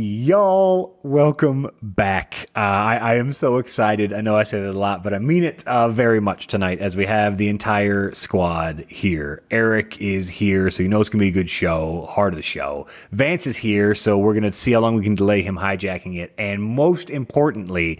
Y'all, welcome back. Uh, I, I, am so excited. I know I say that a lot, but I mean it uh, very much tonight as we have the entire squad here. Eric is here, so you know it's going to be a good show, heart of the show. Vance is here, so we're going to see how long we can delay him hijacking it. And most importantly,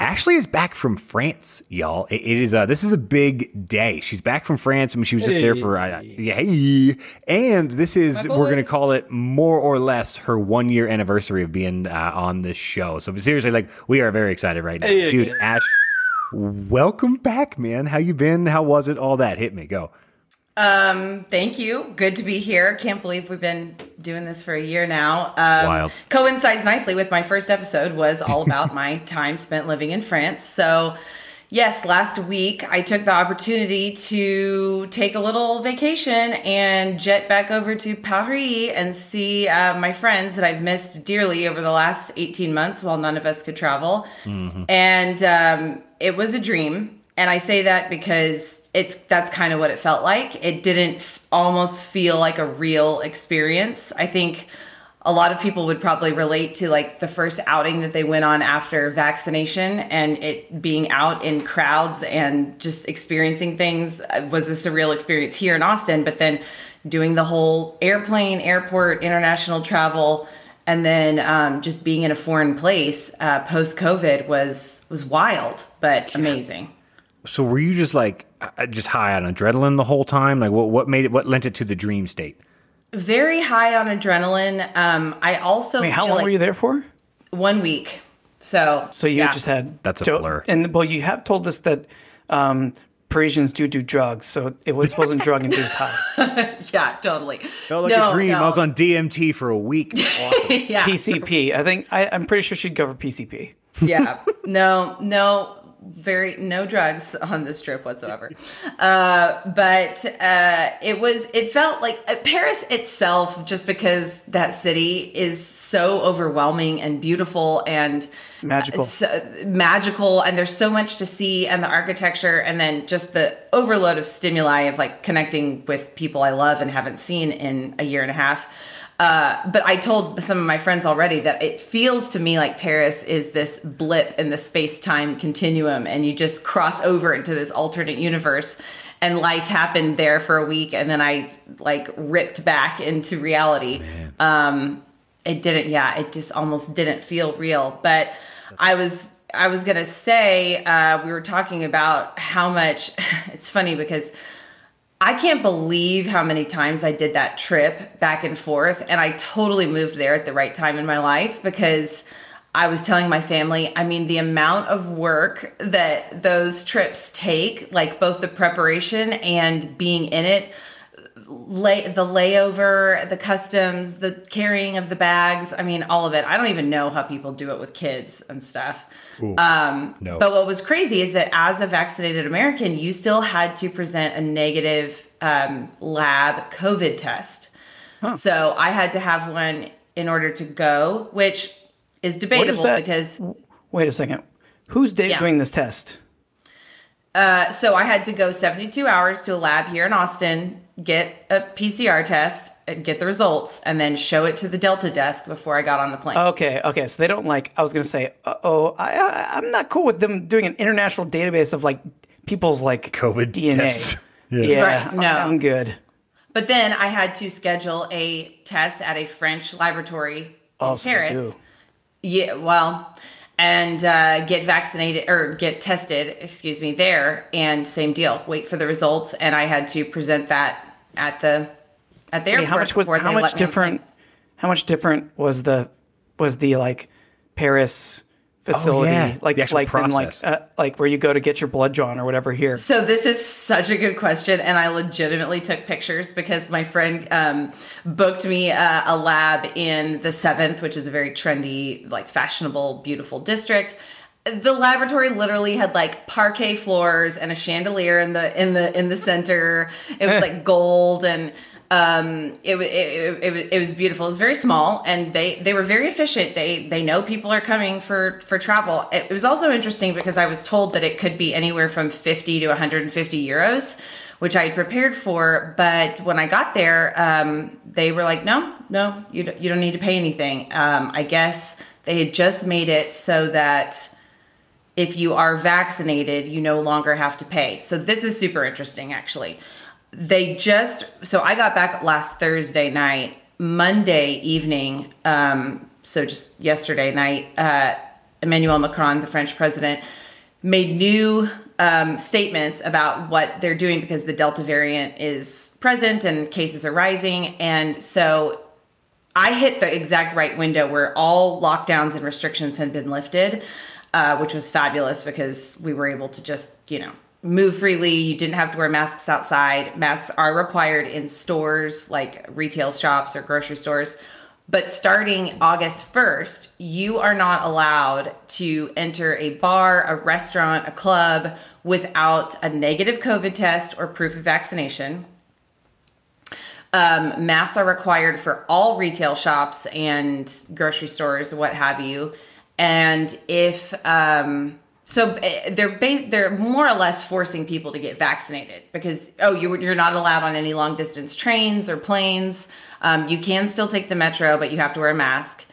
Ashley is back from France, y'all. it, it is uh, this is a big day. She's back from France. I mean, she was just hey. there for uh, hey, and this is we're gonna call it more or less her one year anniversary of being uh, on this show. So seriously, like we are very excited right now, hey, dude. Ash, welcome back, man. How you been? How was it? All that hit me. Go. Um, thank you. Good to be here. Can't believe we've been doing this for a year now. Um, Wild. Coincides nicely with my first episode was all about my time spent living in France. So, yes, last week I took the opportunity to take a little vacation and jet back over to Paris and see uh, my friends that I've missed dearly over the last 18 months while none of us could travel. Mm-hmm. And um, it was a dream and I say that because it's that's kind of what it felt like. It didn't f- almost feel like a real experience. I think a lot of people would probably relate to like the first outing that they went on after vaccination and it being out in crowds and just experiencing things uh, was a surreal experience here in Austin, but then doing the whole airplane, airport, international travel, and then um, just being in a foreign place uh, post COVID was was wild but amazing. So were you just like uh, just high on adrenaline the whole time? Like what what made it what lent it to the dream state? Very high on adrenaline. Um, I also Wait, how long like were you there for? One week. So so you yeah. just had that's a to- blur. And well, you have told us that um, Parisians do do drugs, so it was wasn't drug induced high. yeah, totally. Felt like no, a dream. No. I was on DMT for a week. Yeah. PCP. I think I, I'm pretty sure she'd go for PCP. yeah. No, no very no drugs on this trip whatsoever. Uh, but uh, it was it felt like uh, paris itself just because that city is so overwhelming and beautiful and magical. so, magical and there's so much to see and the architecture and then just the overload of stimuli of like connecting with people i love and haven't seen in a year and a half uh, but I told some of my friends already that it feels to me like Paris is this blip in the space time continuum, and you just cross over into this alternate universe. And life happened there for a week, and then I like ripped back into reality. Um, it didn't, yeah, it just almost didn't feel real. But I was, I was gonna say, uh, we were talking about how much. It's funny because I can't believe how many times I did that trip back and forth. And I totally moved there at the right time in my life because I was telling my family, I mean, the amount of work that those trips take, like both the preparation and being in it, lay the layover, the customs, the carrying of the bags. I mean, all of it. I don't even know how people do it with kids and stuff. Ooh, um, no. But what was crazy is that as a vaccinated American, you still had to present a negative um, lab COVID test. Huh. So I had to have one in order to go, which is debatable is because. Wait a second. Who's yeah. doing this test? Uh, so I had to go 72 hours to a lab here in Austin, get a PCR test, and get the results, and then show it to the Delta desk before I got on the plane. Okay, okay. So they don't like. I was gonna say, oh, I, I, I'm not cool with them doing an international database of like people's like COVID DNA. Tests. Yeah, yeah right, no. I'm good. But then I had to schedule a test at a French laboratory oh, in so Paris. Yeah, well, and uh, get vaccinated or get tested, excuse me, there. And same deal, wait for the results. And I had to present that at the at the how much was how much different? How much different was the was the like Paris facility, oh, yeah. like like process. like uh, like where you go to get your blood drawn or whatever here. So this is such a good question, and I legitimately took pictures because my friend um, booked me a, a lab in the Seventh, which is a very trendy, like fashionable, beautiful district. The laboratory literally had like parquet floors and a chandelier in the in the in the center. It was like gold and um, it, it, it, it, was beautiful. It was very small, and they they were very efficient. They they know people are coming for for travel. It was also interesting because I was told that it could be anywhere from fifty to one hundred and fifty euros, which I had prepared for. But when I got there, um, they were like, "No, no, you don't, you don't need to pay anything. Um, I guess they had just made it so that if you are vaccinated, you no longer have to pay. So this is super interesting, actually. They just so I got back last Thursday night, Monday evening. Um, so just yesterday night, uh, Emmanuel Macron, the French president, made new um, statements about what they're doing because the Delta variant is present and cases are rising. And so I hit the exact right window where all lockdowns and restrictions had been lifted, uh, which was fabulous because we were able to just, you know, move freely. You didn't have to wear masks outside. Masks are required in stores like retail shops or grocery stores. But starting August 1st, you are not allowed to enter a bar, a restaurant, a club without a negative COVID test or proof of vaccination. Um, masks are required for all retail shops and grocery stores, what have you. And if um, so, eh, they're bas- they're more or less forcing people to get vaccinated because oh, you you're not allowed on any long distance trains or planes. Um, you can still take the metro, but you have to wear a mask.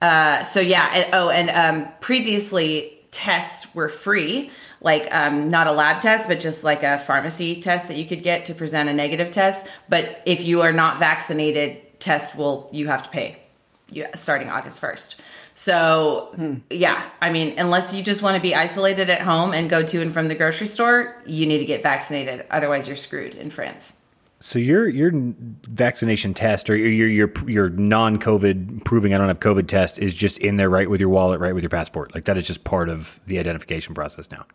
Uh, so yeah. And, oh, and um, previously tests were free, like um, not a lab test, but just like a pharmacy test that you could get to present a negative test. But if you are not vaccinated, test will you have to pay. Starting August first. So hmm. yeah, I mean, unless you just want to be isolated at home and go to and from the grocery store, you need to get vaccinated. Otherwise, you're screwed in France. So your your vaccination test or your your your non COVID proving I don't have COVID test is just in there right with your wallet, right with your passport. Like that is just part of the identification process now.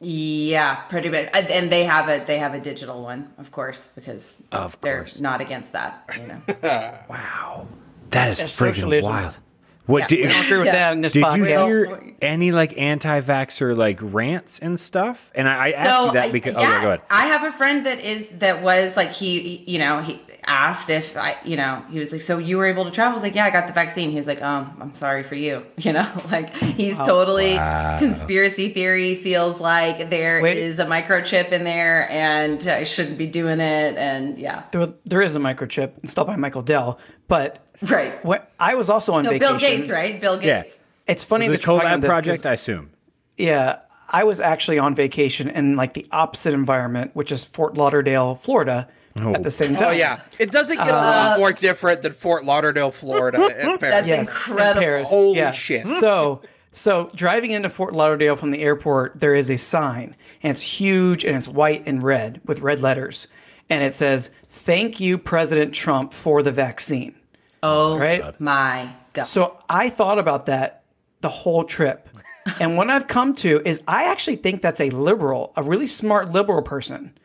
Yeah, pretty much. And they have a they have a digital one, of course, because of they're not against that. You know. wow, that is That's freaking socialism. wild. What yeah. did, we don't agree with yeah. that in this did podcast. you hear any like anti-vaxxer like rants and stuff? And I, I asked so, you that because yeah, oh, go ahead. I have a friend that is that was like he, you know, he asked if I, you know, he was like, so you were able to travel? I was like, yeah, I got the vaccine. He was like, um, I'm sorry for you. You know, like he's oh, totally wow. conspiracy theory. Feels like there Wait. is a microchip in there, and I shouldn't be doing it. And yeah, there, there is a microchip installed by Michael Dell, but Right. What I was also on no, vacation. Bill Gates, right? Bill Gates. Yeah. It's funny the collab project. I assume. Yeah, I was actually on vacation in like the opposite environment, which is Fort Lauderdale, Florida. Oh. At the same time. Oh yeah, it doesn't get uh, a lot more different than Fort Lauderdale, Florida. That's yes, incredible. Paris. Holy yeah. shit! So, so driving into Fort Lauderdale from the airport, there is a sign, and it's huge, and it's white and red with red letters, and it says, "Thank you, President Trump, for the vaccine." Oh right? my God. So I thought about that the whole trip. and what I've come to is I actually think that's a liberal, a really smart liberal person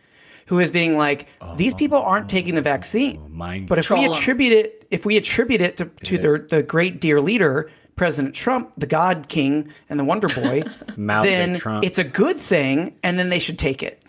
who is being like, these oh, people aren't taking the vaccine. Oh, but if we attribute it, if we attribute it to, to their, the great dear leader, President Trump, the God King and the Wonder Boy, then it's a good thing, and then they should take it.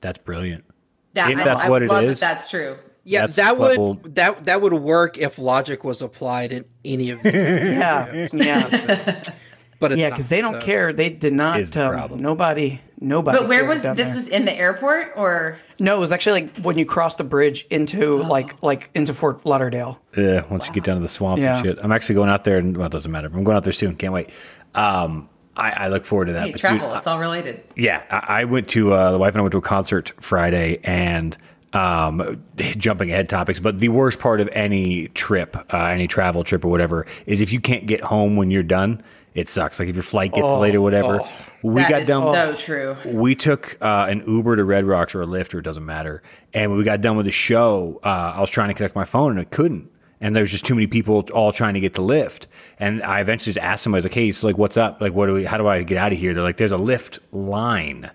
That's brilliant. That, if I, that's I what it is, that that's true. Yeah, That's that would will that that would work if logic was applied in any of these. yeah, yeah. but yeah, because they don't so. care. They did not. Um, nobody, nobody. But where was this? There. Was in the airport or? No, it was actually like when you cross the bridge into oh. like like into Fort Lauderdale. Yeah, once wow. you get down to the swamp yeah. and shit. I'm actually going out there, and well, it doesn't matter. I'm going out there soon. Can't wait. Um, I, I, look forward to that. Hey, travel, dude, it's all related. Yeah, I, I went to uh, the wife and I went to a concert Friday, and um, jumping ahead topics, but the worst part of any trip, uh, any travel trip or whatever, is if you can't get home when you're done. It sucks. Like if your flight gets oh, late or whatever. Oh. We that got done. So true. We took uh, an Uber to Red Rocks or a Lyft or it doesn't matter. And when we got done with the show, uh, I was trying to connect my phone and I couldn't. And there was just too many people all trying to get to Lyft. And I eventually just asked somebody, I was like, "Hey, so like, what's up? Like, what do we? How do I get out of here?" They're like, "There's a Lyft line."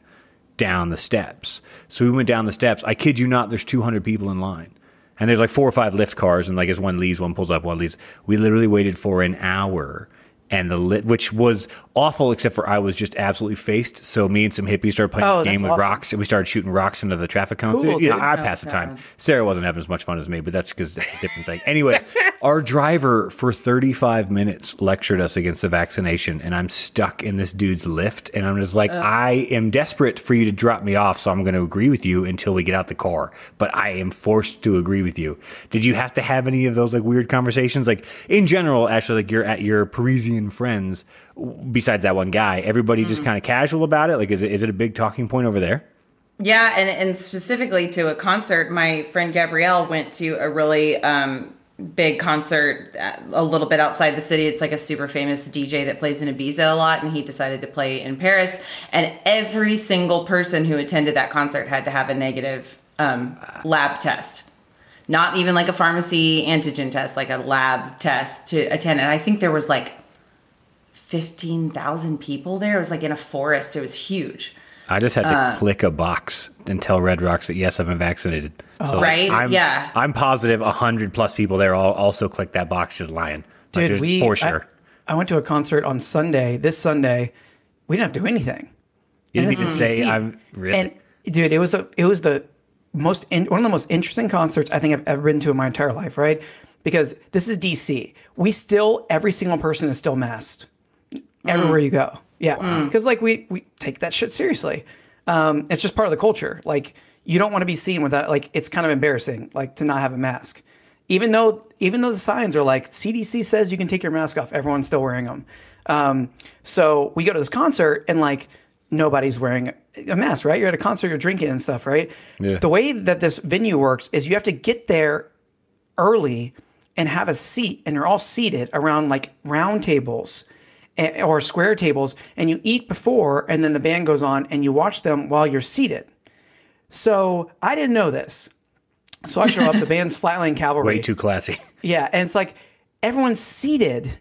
Down the steps. So we went down the steps. I kid you not, there's 200 people in line. And there's like four or five Lyft cars, and like as one leaves, one pulls up, one leaves. We literally waited for an hour and the lit, which was awful, except for I was just absolutely faced. So me and some hippies started playing Oh, a game with awesome. rocks, and we started shooting rocks into the traffic cones. Cool, you know, dude. I Oh, passed the time. God. Sarah wasn't having as much fun as me, but that's because that's a different thing. Anyways, our driver for 35 minutes lectured us against the vaccination, and I'm stuck in this dude's Lyft, and I'm just like, I am desperate for you to drop me off, so I'm going to agree with you until we get out the car, but I am forced to agree with you. Did you have to have any of those like weird conversations? Like in general, actually, like you're at your Parisian friends, besides that one guy, everybody just kind of casual about it. Like, is it is it a big talking point over there? Yeah, and and specifically to a concert, my friend Gabrielle went to a really um, big concert uh, a little bit outside the city. It's like a super famous DJ that plays in Ibiza a lot, and he decided to play in Paris. And every single person who attended that concert had to have a negative um, lab test. Not even like a pharmacy antigen test, like a lab test to attend. And I think there was like 15,000 people there. It was like in a forest. It was huge. I just had to Uh, click a box and tell Red Rocks that yes, I've been vaccinated. So Right? I'm, Yeah. I'm positive hundred plus people there all also clicked that box just lying. Like, Dude, there's- we for I- sure. I, went to a concert on Sunday. This Sunday, we didn't have to do anything. you didn't and even this is say DC. I'm really. And dude, it was the it was the most in, one of the most interesting concerts I think I've ever been to in my entire life. Right? Because this is DC. We still every single person is still masked everywhere you go. Yeah, because like we we take that shit seriously. Um, it's just part of the culture. Like you don't want to be seen without. Like it's kind of embarrassing, like to not have a mask. Even though even though the signs are like CDC says you can take your mask off, everyone's still wearing them. Um, so we go to this concert and like nobody's wearing a mask, right? You're at a concert, you're drinking and stuff, right? Yeah. The way that this venue works is you have to get there early and have a seat and you're all seated around like round tables or square tables and you eat before and then the band goes on and you watch them while you're seated. So I didn't know this. So I show up, the band's Flatland Cavalry. way too classy. Yeah, and it's like everyone's seated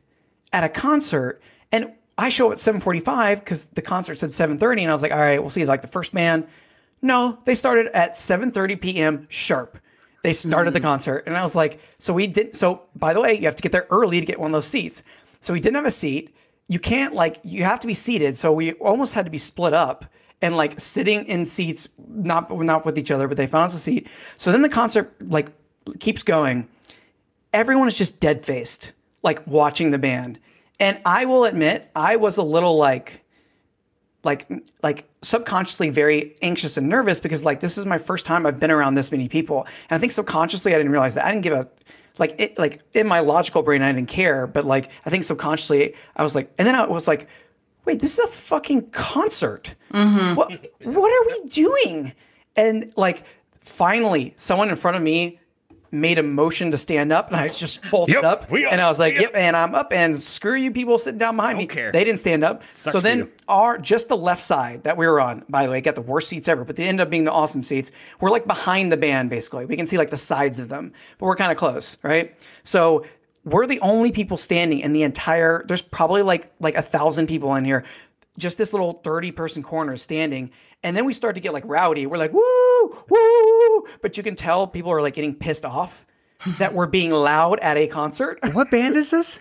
at a concert, and I show up at seven forty-five because the concert said seven thirty, and I was like, all right, we'll see like the first band. No, they started at seven thirty p.m. sharp. They started the mm. concert, and I was like, so we didn't." So by the way, you have to get there early to get one of those seats. So we didn't have a seat. You can't like you have to be seated. So we almost had to be split up and like sitting in seats, not not with each other, but they found us a seat. So then the concert like keeps going everyone is just dead faced, like watching the band. And I will admit, I was a little like, like, like subconsciously very anxious and nervous because like this is my first time I've been around this many people, and I think subconsciously I didn't realize that I didn't give a like it like in my logical brain I didn't care, but like I think subconsciously I was like, and then I was like, wait, this is a fucking concert. Mm-hmm. What what are we doing? And like finally, someone in front of me made a motion to stand up, and I just bolted Yep, up, and I was like, "Yep," and I'm up, and screw you, people sitting down behind me. care. They didn't stand up. Sucks so then our just the left side that we were on, by the way, got the worst seats ever, but they ended up being the awesome seats. We're like behind the band, basically. We can see like the sides of them, but we're kind of close, right? So we're the only people standing in the entire. There's probably like like a thousand people in here. Just this little 30 person corner standing. And then we start to get like rowdy. We're like, woo, woo. But you can tell people are like getting pissed off that we're being loud at a concert. what band is this?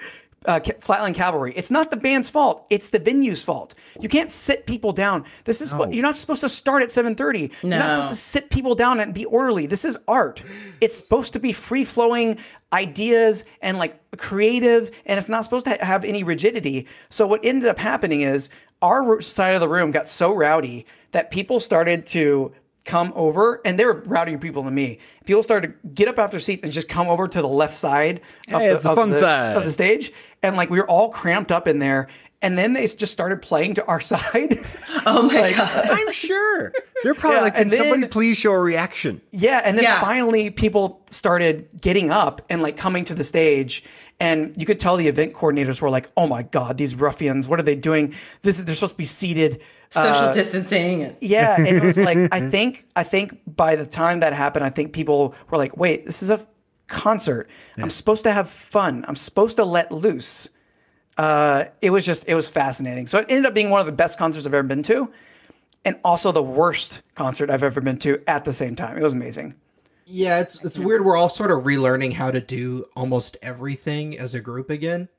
uh, Flatland Cavalry. It's not the band's fault. It's the venue's fault. You can't sit people down. This is what you're not supposed to start at 7:30. You're not supposed to sit people down and be orderly. This is art. It's supposed to be free flowing ideas and like creative, and it's not supposed to have any rigidity. So what ended up happening is our side of the room got so rowdy that people started to come over, and they were rowdier people than me. People started to get up off their seats and just come over to the left side of, Hey, the, it's the of fun the- side. of the stage, and like we were all cramped up in there. And then they just started playing to our side. Oh my Like, god. I'm sure. They're probably Yeah, like, and "Can somebody please show a reaction. yeah, and then Yeah. finally people started getting up and like coming to the stage, and you could tell the event coordinators were like, "Oh my god, these ruffians! What are they doing? This is they're supposed to be seated." Social distancing. Yeah, and it was like I think I think by the time that happened, I think people were like, "Wait, this is a f- concert. I'm supposed to have fun. I'm supposed to let loose." Uh, it was just it was fascinating. So it ended up being one of the best concerts I've ever been to, and also the worst concert I've ever been to at the same time. It was amazing. Yeah, it's it's weird. We're all sort of relearning how to do almost everything as a group again.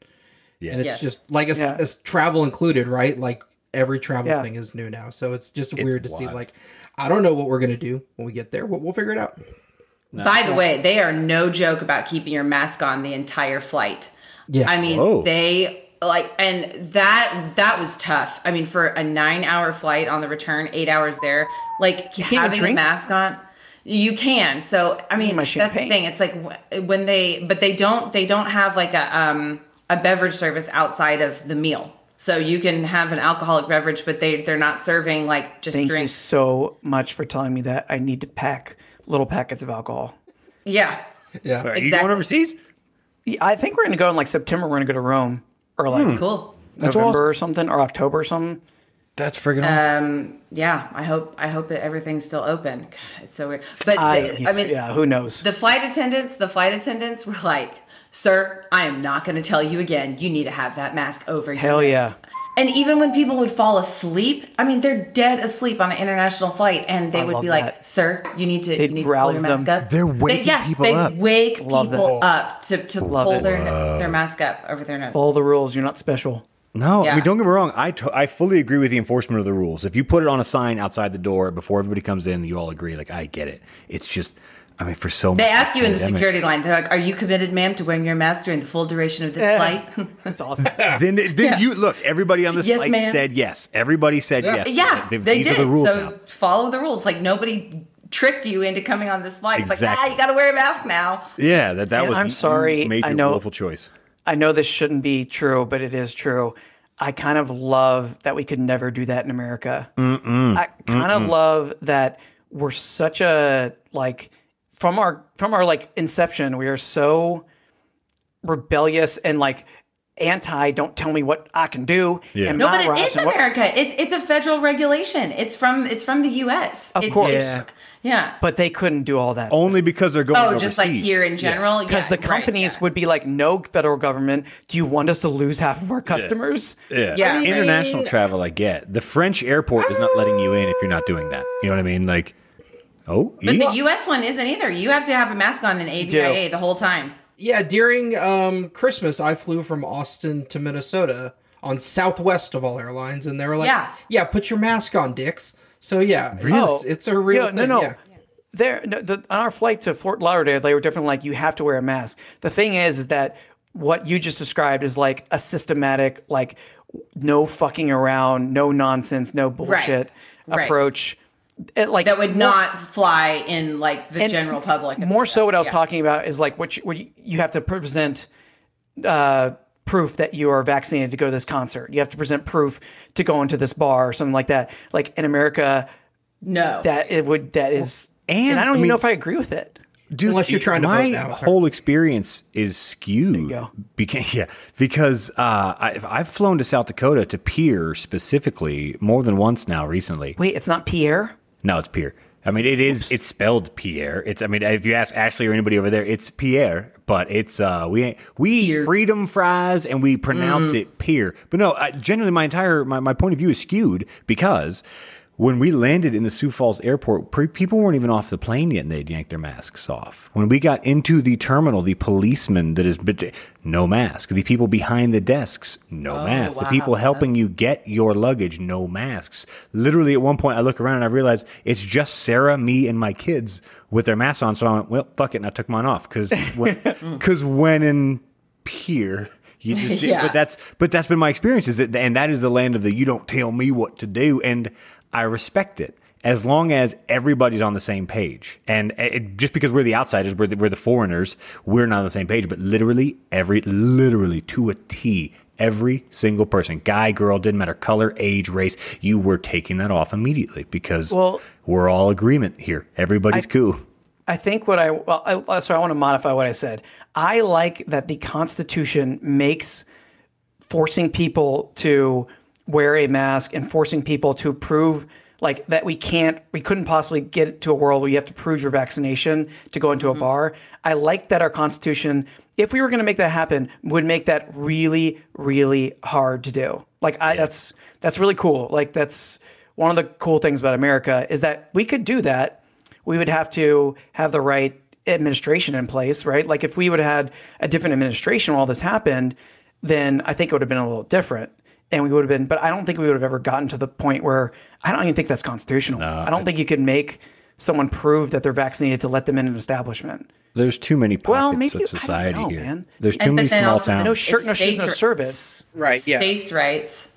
Yeah. and it's Yes. just like it's, Yeah. it's travel included, right? Like every travel Yeah. thing is new now, so it's just weird to see. Like, I don't know what we're gonna do when we get there, but we'll figure it out. By the way, they are no joke about keeping your mask on the entire flight. Yeah. I mean, Whoa. they like and that that was tough. I mean, for a 9-hour flight on the return, 8 hours there, like can't even having a mask on you can. So, I mean, my that's the thing. It's like when they but they don't they don't have like a um a beverage service outside of the meal. So you can have an alcoholic beverage, but they they're not serving like just drinks. Thank you so much for telling me that. I need to pack little packets of alcohol. Yeah. yeah. Are you Exactly. going overseas? Yeah, I think we're gonna go in like September. We're gonna go to Rome or like Cool. November or something or October or something. That's friggin' awesome. Um, yeah, I hope I hope that everything's still open. God, it's so weird. But I, the- I mean, yeah, who knows? the flight attendants, the flight attendants were like, "Sir, I am not going to tell you again. You need to have that mask over your Hell yeah. nose." And even when people would fall asleep, I mean, they're dead asleep on an international flight, and they I would love be like, "Sir, you need to, They'd you need to pull your mask them. up." They're They- waking yeah, people they up. wake Love people that. up to, to Love pull it. their their mask up over their nose. Follow the rules. You're not special. No, I mean, don't get me wrong. I, to- I fully agree with the enforcement of the rules. If you put it on a sign outside the door before everybody comes in, you all agree. Like, I get it. It's just, I mean, for so many. They much ask you in the security line. They're like, "Are you committed, ma'am, to wearing your mask during the full duration of this Yeah. flight?" That's awesome. Then, then you look. Everybody on this Yes, flight ma'am. said yes. Everybody said Yeah. yes. Yeah, They- they these did. are the rules so now. follow the rules. Like nobody tricked you into coming on this flight. It's like, Exactly. ah, you got to wear a mask now. Yeah, that that And was. I'm sorry, Made I know- willful choice. I know this shouldn't be true, but it is true. I kind of love that we could never do that in America. I kind of love that we're such a like from our from our like inception, we are so rebellious and like anti. Don't tell me what I can do. Yeah. and No, but it rights is what- America. It's it's a federal regulation. It's from it's from the U.S. Of It's- course. it's- yeah. But they couldn't do all that. Only because they're going Oh, overseas. just like here in general. because yeah, the companies right, yeah. would be like, "No, federal government, do you want us to lose half of our customers?" Yeah. Yeah. I International travel, I get. The French airport is not letting you in if you're not doing that. You know what I mean? Like, oh, But eat? the U.S. one isn't either. You have to have a mask on in AVIA the whole time. Yeah, during um, Christmas, I flew from Austin to Minnesota on Southwest of all airlines, and they were like, Yeah. "Yeah, put your mask on, dicks." So yeah, it's, it's a real Yeah, thing. no, no. yeah. There, no, the, on our flight to Fort Lauderdale, they were different. Like you have to wear a mask. The thing is, is that what you just described is like a systematic, like no fucking around, no nonsense, no bullshit Right. approach. It, like That would more- not fly in like the general public. More so, what I was Yeah. talking about is like what you, what you, you have to present uh, proof that you are vaccinated to go to this concert. You have to present proof to go into this bar or something like that. Like in America, No. that it would that is, and, and, I don't I even mean- know if I agree with it. Dude, Unless you're trying to my vote whole experience is skewed. go. Beca- yeah, because uh, I, I've flown to South Dakota to Pierre specifically more than once now recently. Wait, it's not Pierre. No, it's Pierre. I mean, it is. It's spelled Pierre. It's. I mean, if you ask Ashley or anybody over there, it's Pierre. But it's. Uh, we we Pierre. freedom fries and we pronounce it Pierre. But no, I, generally, my entire my, my point of view is skewed because when we landed in the Sioux Falls airport, pre- people weren't even off the plane yet, and they'd yanked their masks off. When we got into the terminal, the policeman that is no mask. The people behind the desks, no oh, mask. The wow. people helping you get your luggage, no masks. Literally, at one point, I look around and I realize it's just Sarah, me, and my kids with their masks on. So I went, well, fuck it, and I took mine off because because when in Pierre. You just did, Yeah. but that's but that's been my experience is that and that is the land of the you don't tell me what to do and I respect it as long as everybody's on the same page. And eh, it, just because we're the outsiders we're the, we're the foreigners we're not on the same page. But literally every literally to a T every single person guy girl didn't matter color age race you were taking that off immediately because Well- we're all agreement here. Everybody's cool. I think what I well, I, uh, so I want to modify what I said. I like that the Constitution makes forcing people to wear a mask and forcing people to prove like that we can't we couldn't possibly get to a world where you have to prove your vaccination to go into a mm-hmm. bar. I like that our constitution if we were going to make that happen would make that really really hard to do. Like I that's that's really cool. Like that's one of the cool things about America is that we could do that we would have to have the right administration in place, right? Like if we would have had a different administration while this happened, then I think it would have been a little different. And we would have been, but I don't think we would have ever gotten to the point where I don't even think that's constitutional. I don't think you could make someone prove that they're vaccinated to let them in an establishment. There's too many pockets Well, maybe- of society know, here. man. There's too And- many small also towns. No shirt, no shoes, no states- service. Right. Yeah. States' rights.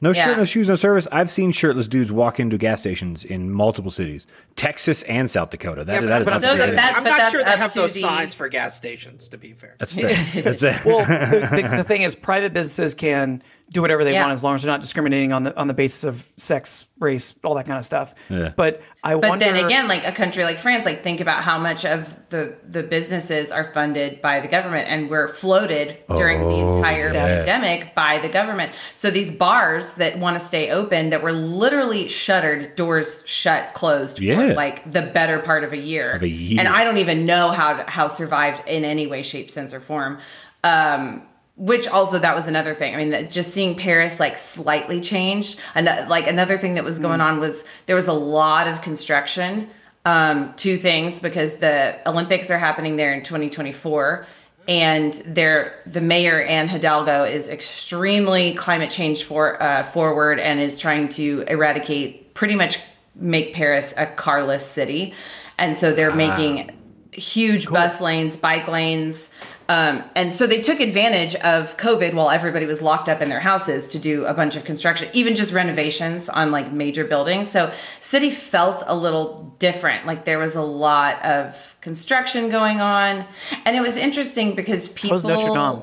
No shirt, no shoes, no service. I've seen shirtless dudes walk into gas stations in multiple cities, Texas and South Dakota. That, Yeah, but, that is but I'm, not No, but that- I'm but not sure they have those the- signs for gas stations. To be fair, That's fair. That's it. Well, the, the, the thing is, private businesses can do whatever they Yeah. want as long as they're not discriminating on the on the basis of sex, race, all that kind of stuff. Yeah. But I But wonder. then again, like a country like France, like think about how much of the the businesses are funded by the government and were floated during the entire yes. pandemic by the government. So these bars that want to stay open that were literally shuttered, doors shut, closed Yeah. for like the better part of a year. Of a year. And I don't even know how to, how survived in any way, shape, sense, or form. Um, which also that was another thing. I mean, just seeing Paris like slightly changed. And like another thing that was going on was there was a lot of construction. Um, two things because the Olympics are happening there in 2024, and there the mayor Anne Hidalgo is extremely climate change for uh, forward and is trying to eradicate pretty much make Paris a carless city, and so they're making huge bus lanes, bike lanes. Um, and so they took advantage of COVID while everybody was locked up in their houses to do a bunch of construction, even just renovations on like major buildings. So city felt a little different. Like there was a lot of construction going on, and it was interesting because people. How's Notre Dame?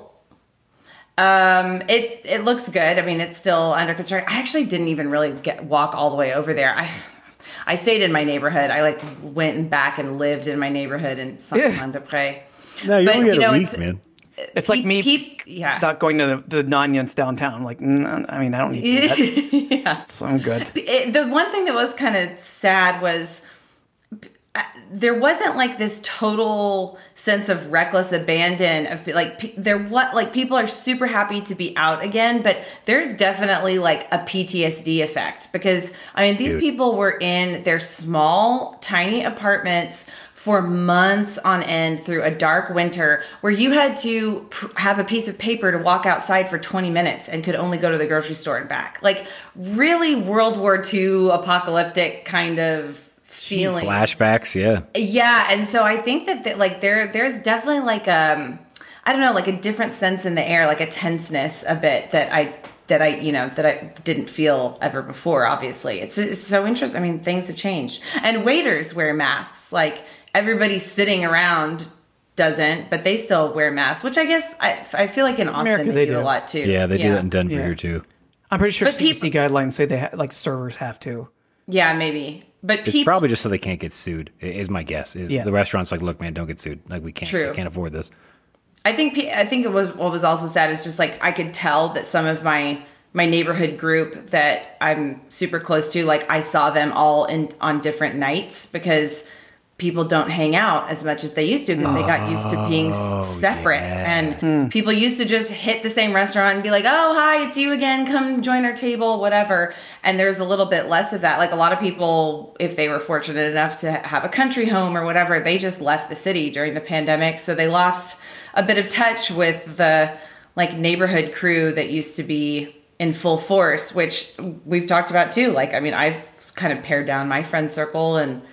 Um, it it looks good. I mean, it's still under construction. I actually didn't even really get walk all the way over there. I I stayed in my neighborhood. I like went and back and lived in my neighborhood in Saint-Laurent-de-Pré. No, you but, only had you know, a week, it's- man. It's like me peep- yeah. not going to the, the Nanyans downtown. Like, I mean, I don't need that. Yeah. So I'm good. it, the one thing that was kind of sad was uh, there wasn't like this total sense of reckless abandon of like pe- there what like people are super happy to be out again but there's definitely like a PTSD effect because I mean these Dude. people were in their small tiny apartments for months on end through a dark winter where you had to pr- have a piece of paper to walk outside for 20 minutes and could only go to the grocery store and back. Like really World War II apocalyptic kind of feeling. Flashbacks, yeah. Yeah, and so I think that, that like there there's definitely like um I don't know, like a different sense in the air, like a tenseness a bit that I that I, you know, that I didn't feel ever before, obviously. It's, it's so interesting. I mean, things have changed. And waiters wear masks. Like everybody sitting around doesn't, but they still wear masks, which I guess I, I feel like in Austin America, they, they do, a lot too. Yeah, they do that in Denver Yeah. here too. I'm pretty sure But CDC guidelines say they ha- like servers have to. Yeah, maybe. But It's people probably just so they can't get sued. Is my guess. Is Yeah. the restaurant's like, look, man, don't get sued. Like we can't, True. we can't afford this. I think I think it was what was also sad is just like I could tell that some of my my neighborhood group that I'm super close to, like I saw them all in on different nights because people don't hang out as much as they used to because they got used to being s- separate. and hmm. people used to just hit the same restaurant and be like oh hi it's you again. Come join our table whatever. And there's a little bit less of that. Like a lot of people if they were fortunate enough to have a country home or whatever they just left the city during the pandemic. So they lost a bit of touch with the like neighborhood crew that used to be in full force which we've talked about too. Like i mean i've kind of pared down my friend circle and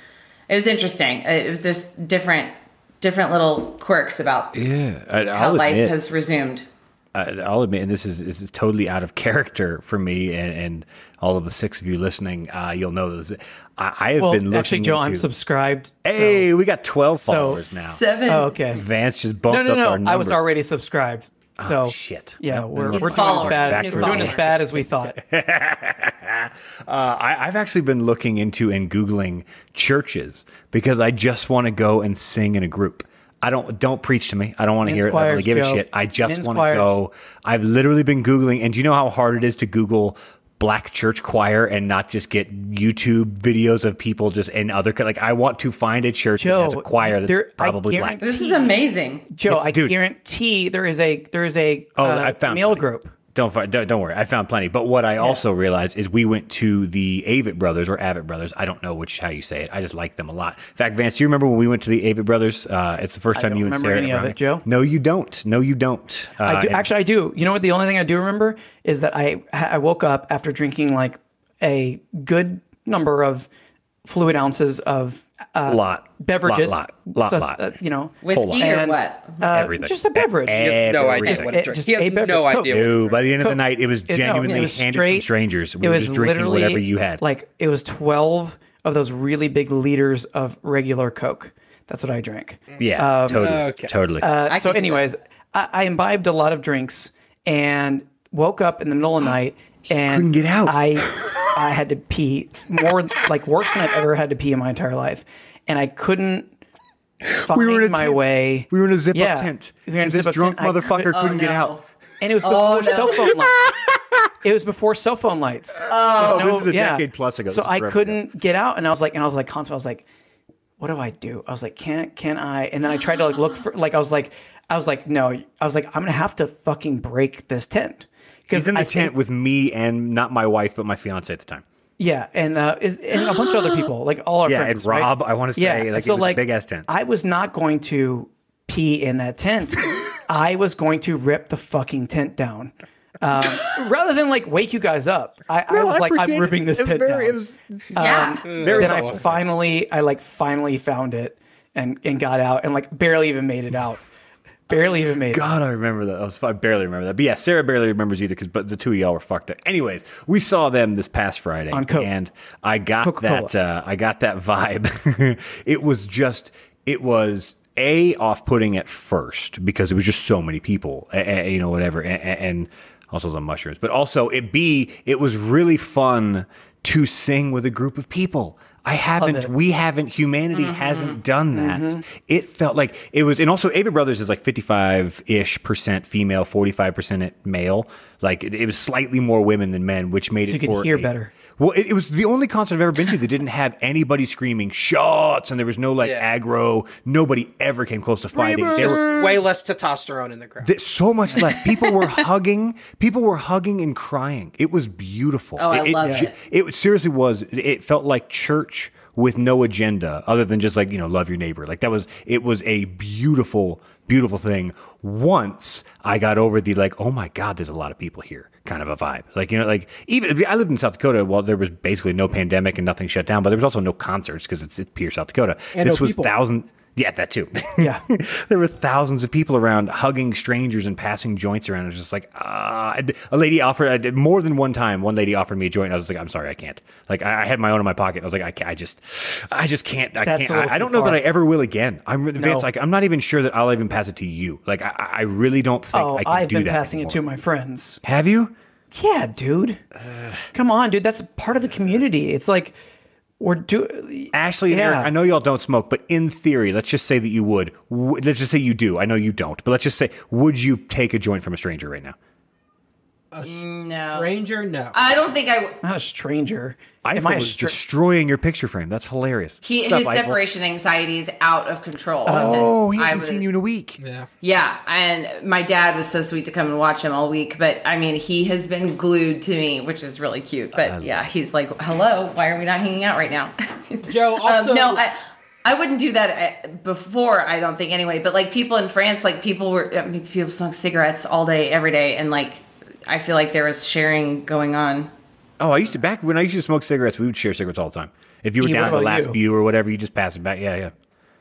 it was interesting it was just different different little quirks about Yeah, I, how I'll life admit, has resumed I, I'll admit, and this is this is totally out of character for me, and, and all of the six of you listening, uh, you'll know this. I, I have Well, been looking actually, Joe, I'm into- subscribed. so- Hey, we got twelve followers now. seven Oh, okay. Vance just bumped No, no, up our no. numbers. I was already subscribed. So Oh, shit. Yeah, Yep, we're, we're doing as bad. We're doing as bad as we thought. Uh, I, I've actually been looking into and googling churches because I just want to go and sing in a group. I don't don't preach to me. I don't want to hear it. I don't want choirs, to give a shit. I just want to go. I've literally been googling, and do you know how hard it is to Google black church choir and not just get YouTube videos of people just in other like I want to find a church that has a choir that's probably black. guarantee- this is amazing Joe, It's- I dude. guarantee there is a there is a Oh, uh, I found male something. group. Don't, don't don't worry. I found plenty. But what I also realized is we went to the Avett brothers or Avett brothers. I don't know which how you say it. I just like them a lot. In fact, Vance, you remember when we went to the Avett brothers? Uh, it's the first time you and remember Sarah. any of it, Joe. No, you don't. No, you don't. Uh, I do, actually, I do. You know what? The only thing I do remember is that I I woke up after drinking like a good number of fluid ounces of uh, lot beverages. lot, lot, So, lot. uh, you know, Whiskey or what? uh, everything. Just a beverage. He has no idea everything. what It- drink. just He has a beverage. no Coke. idea. what No, by the end of the night, it was It- no, genuinely it was handed straight- from strangers. We it were was just drinking literally whatever you had. Like it was twelve of those really big liters of regular Coke. That's what I drank. yeah, totally, okay. totally. Uh, so, can anyways, I, I imbibed a lot of drinks and woke up in the middle of the night and couldn't get out. I I had to pee more like worse than I've ever had to pee in my entire life, and I couldn't find were in my tent. way. we were in a zip Yeah. up tent. We were in a and this zip-up drunk tent. Motherfucker could- couldn't Oh, get no. out. and it was before Oh, no. cell phone lights. It was before cell phone lights. Oh, oh No, this is a yeah. decade plus ago. So I couldn't get out, and I was like, and I was like, constant. I was like, what do I do? I was like, can can I? And then I tried to like look for like I was like, I was like, no. I was like, I'm gonna have to fucking break this tent because He's in the I tent think- with me and not my wife, but my fiance at the time. yeah, and uh, is, and a bunch of other people, like all our Yeah, friends, and right? Rob, I want to say, Yeah, like, so it was like a big ass tent. I was not going to pee in that tent. I was going to rip the fucking tent down. Um, rather than like wake you guys up, I, I was like, I'm ripping this tent down. yeah. very then I finally, I like finally found it and and got out and like barely even made it out. Barely even made it. God, I remember that. I, was, I barely remember that. But yeah, Sarah barely remembers either because but the two of y'all were fucked up. Anyways, we saw them this past Friday On Coke. and I got Coca-Cola. that uh, I got that vibe. it was just it was a off putting at first because it was just so many people, you know, whatever, and, and also some mushrooms. But also it b it was really fun to sing with a group of people. I haven't. We haven't. Humanity mm-hmm. hasn't done that. Mm-hmm. It felt like it was, and also Avett Brothers is like fifty-five ish percent female, forty-five percent male. Like it, it was slightly more women than men, which made So it you could hear a- better. Well, it, it was the only concert I've ever been to that didn't have anybody screaming shots, and there was no like Yeah. aggro. Nobody ever came close to fighting. There were Way less testosterone in the crowd. th- so much less. People were hugging. People were hugging and crying. It was beautiful. Oh, I it, love it, it. It seriously was. It felt like church with no agenda other than just like you know love your neighbor. Like that was. It was a beautiful, beautiful thing. Once I got over the like, oh my god, there's a lot of people here. Kind of a vibe. Like you know, like even I lived in South Dakota. Well, there was basically no pandemic and nothing shut down, but there was also no concerts because it's, it's pure South Dakota. And this no was people. thousand. Yeah, that too. Yeah. there were thousands of people around hugging strangers and passing joints around. It was just like, ah. And a lady offered, I did more than one time, one lady offered me a joint. And I was like, I'm sorry, I can't. Like, I, I had my own in my pocket. I was like, I, can't, I just, I just can't. I That's can't. I, I don't know that. I ever will again. I'm No. like, I'm not even sure that I'll even pass it to you. Like, I, I really don't think Oh, I can I've do been that passing it to my friends. Have you? Yeah, dude. Come on, dude. That's part of the community. It's like we're do. Ashley and Yeah. Eric, I know y'all don't smoke, but in theory, let's just say that you would. W- Let's just say you do. I know you don't, but let's just say, would you take a joint from a stranger right now? Mm, no. Stranger, no. I don't think I. would. Not a stranger. I Am I a was stra- destroying your picture frame. That's hilarious. He, What's up, his Eiffel? separation anxiety is out of control. Oh, he hasn't was- seen you in a week. yeah. Yeah, and my dad was so sweet to come and watch him all week. But I mean, he has been glued to me, which is really cute. But yeah, he's like, "Hello, why are we not hanging out right now?" Joe, also- um, no, I. I wouldn't do that uh, before, I don't think anyway. But like people in France, like people were, I mean, people smoke cigarettes all day, every day, and like I feel like there was sharing going on. Oh, I used to back when I used to smoke cigarettes. We would share cigarettes all the time. If you were Yeah, down what at the about last you? view or whatever, you just pass it back. Yeah, yeah.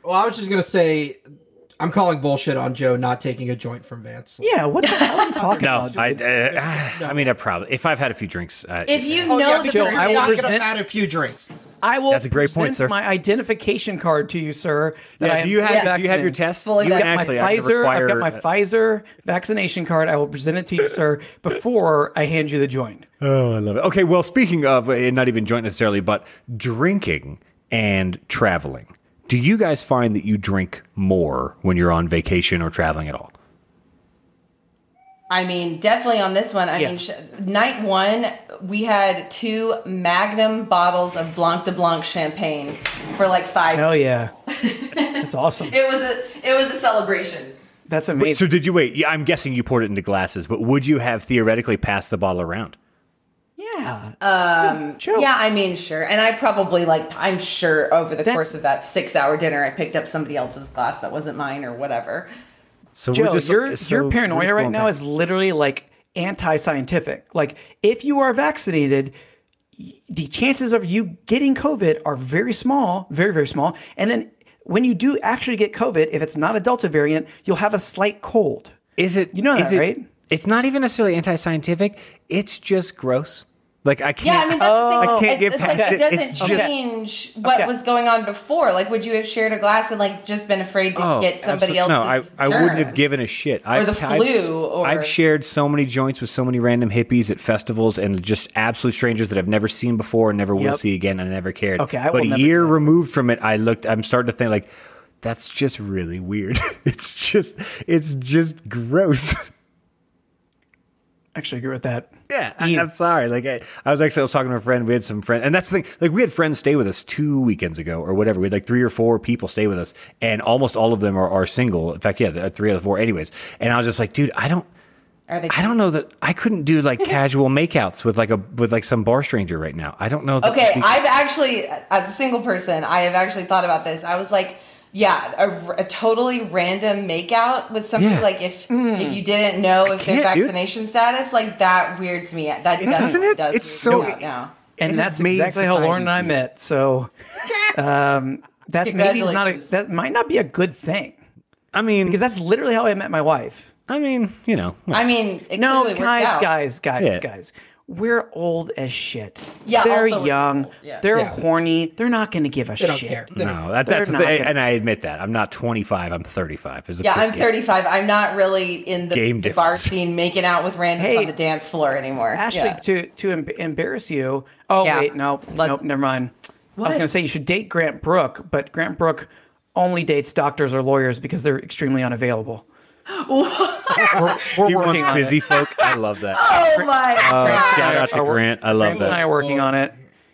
Well, I was just gonna say, I'm calling bullshit on Joe not taking a joint from Vance. Yeah. What the hell are you talking No, about? I, uh, I mean, I probably if I've had a few drinks. Uh, If you Oh, know yeah, the Joe, person, I will you're not gonna present- have had a few drinks. I will That's a great point, sir. my identification card to you, sir. that yeah, do you have do you have your test? Fully you I've got actually my I can Pfizer. I've got my require- Pfizer vaccination card. I will present it to you, sir, before I hand you the joint. Oh, I love it. Okay, well, speaking of, uh, not even joint necessarily, but drinking and traveling. Do you guys find that you drink more when you're on vacation or traveling at all? I mean, definitely on this one. I Yeah. mean, sh- night one, we had two Magnum bottles of Blanc de Blanc champagne for like five. Hell yeah, that's awesome. It was a it was a celebration. That's amazing. So did you wait? Yeah, I'm guessing you poured it into glasses, but would you have theoretically passed the bottle around? Yeah. Um, Joe. yeah, I mean, sure. And I probably like, I'm sure over the That's- course of that six hour dinner, I picked up somebody else's glass that wasn't mine or whatever. So Joe, just, your so your paranoia right now back. is literally like anti-scientific. Like if you are vaccinated, the chances of you getting COVID are very small, very very small. And then when you do actually get COVID, if it's not a Delta variant, you'll have a slight cold. Is it? You know is that, it- right? It's not even necessarily anti-scientific. It's just gross. Like I can't. Yeah, I mean, that's the thing. Oh, I can't it, get it's past like, it. it doesn't It's just- change what Okay. was going on before. Like, would you have shared a glass and like just been afraid to Oh, get somebody else? No, I, I wouldn't have given a shit. Or the flu, or- I've shared so many joints with so many random hippies at festivals and just absolute strangers that I've never seen before and never will see again. and I never cared. Okay, I but a year do that. removed from it, I looked. I'm starting to think like that's just really weird. it's just it's just gross. Actually, agree with that. Yeah, I, I'm sorry. Like I, I was actually I was talking to a friend. We had some friends, and that's the thing. Like we had friends stay with us two weekends ago or whatever. We had like three or four people stay with us, and almost all of them are, are single. In fact, yeah, three out of four. Anyways, and I was just like, dude, I don't. Are they? I don't know that I couldn't do like casual makeouts with like a with like some bar stranger right now. I don't know. That Okay, we- I've actually, as a single person, I have actually thought about this. I was like, yeah, a, a totally random makeout with somebody Yeah. like if if you didn't know if their can't, dude. vaccination status, like that weirds me. out. That definitely doesn't it? does. It's so- me out now. And It that's exactly how Lauren and I met. So um, that maybe is not a, that might not be a good thing I mean, because that's literally how I met my wife. I mean, you know, I mean, it No, clearly guys, guys, guys, Yeah. guys. We're old as shit. Yeah, they're young. yeah. They're Yeah. horny. They're not going to give a They don't shit. care. No, that, that's the gonna- and I admit that I'm not 25. I'm 35. There's Yeah, I'm gap. 35. I'm not really in the, Game the bar scene making out with randoms Hey, on the dance floor anymore. Ashley, Yeah. to to em- embarrass you. Oh Yeah. wait, no, Let- nope, never mind. I was going to say you should date Grant Brook, but Grant Brook only dates doctors or lawyers because they're extremely unavailable. we're we're You want working on busy it. folk? I love that. Oh my Uh, god! shout out to Grant. I love Grant and I are working on it.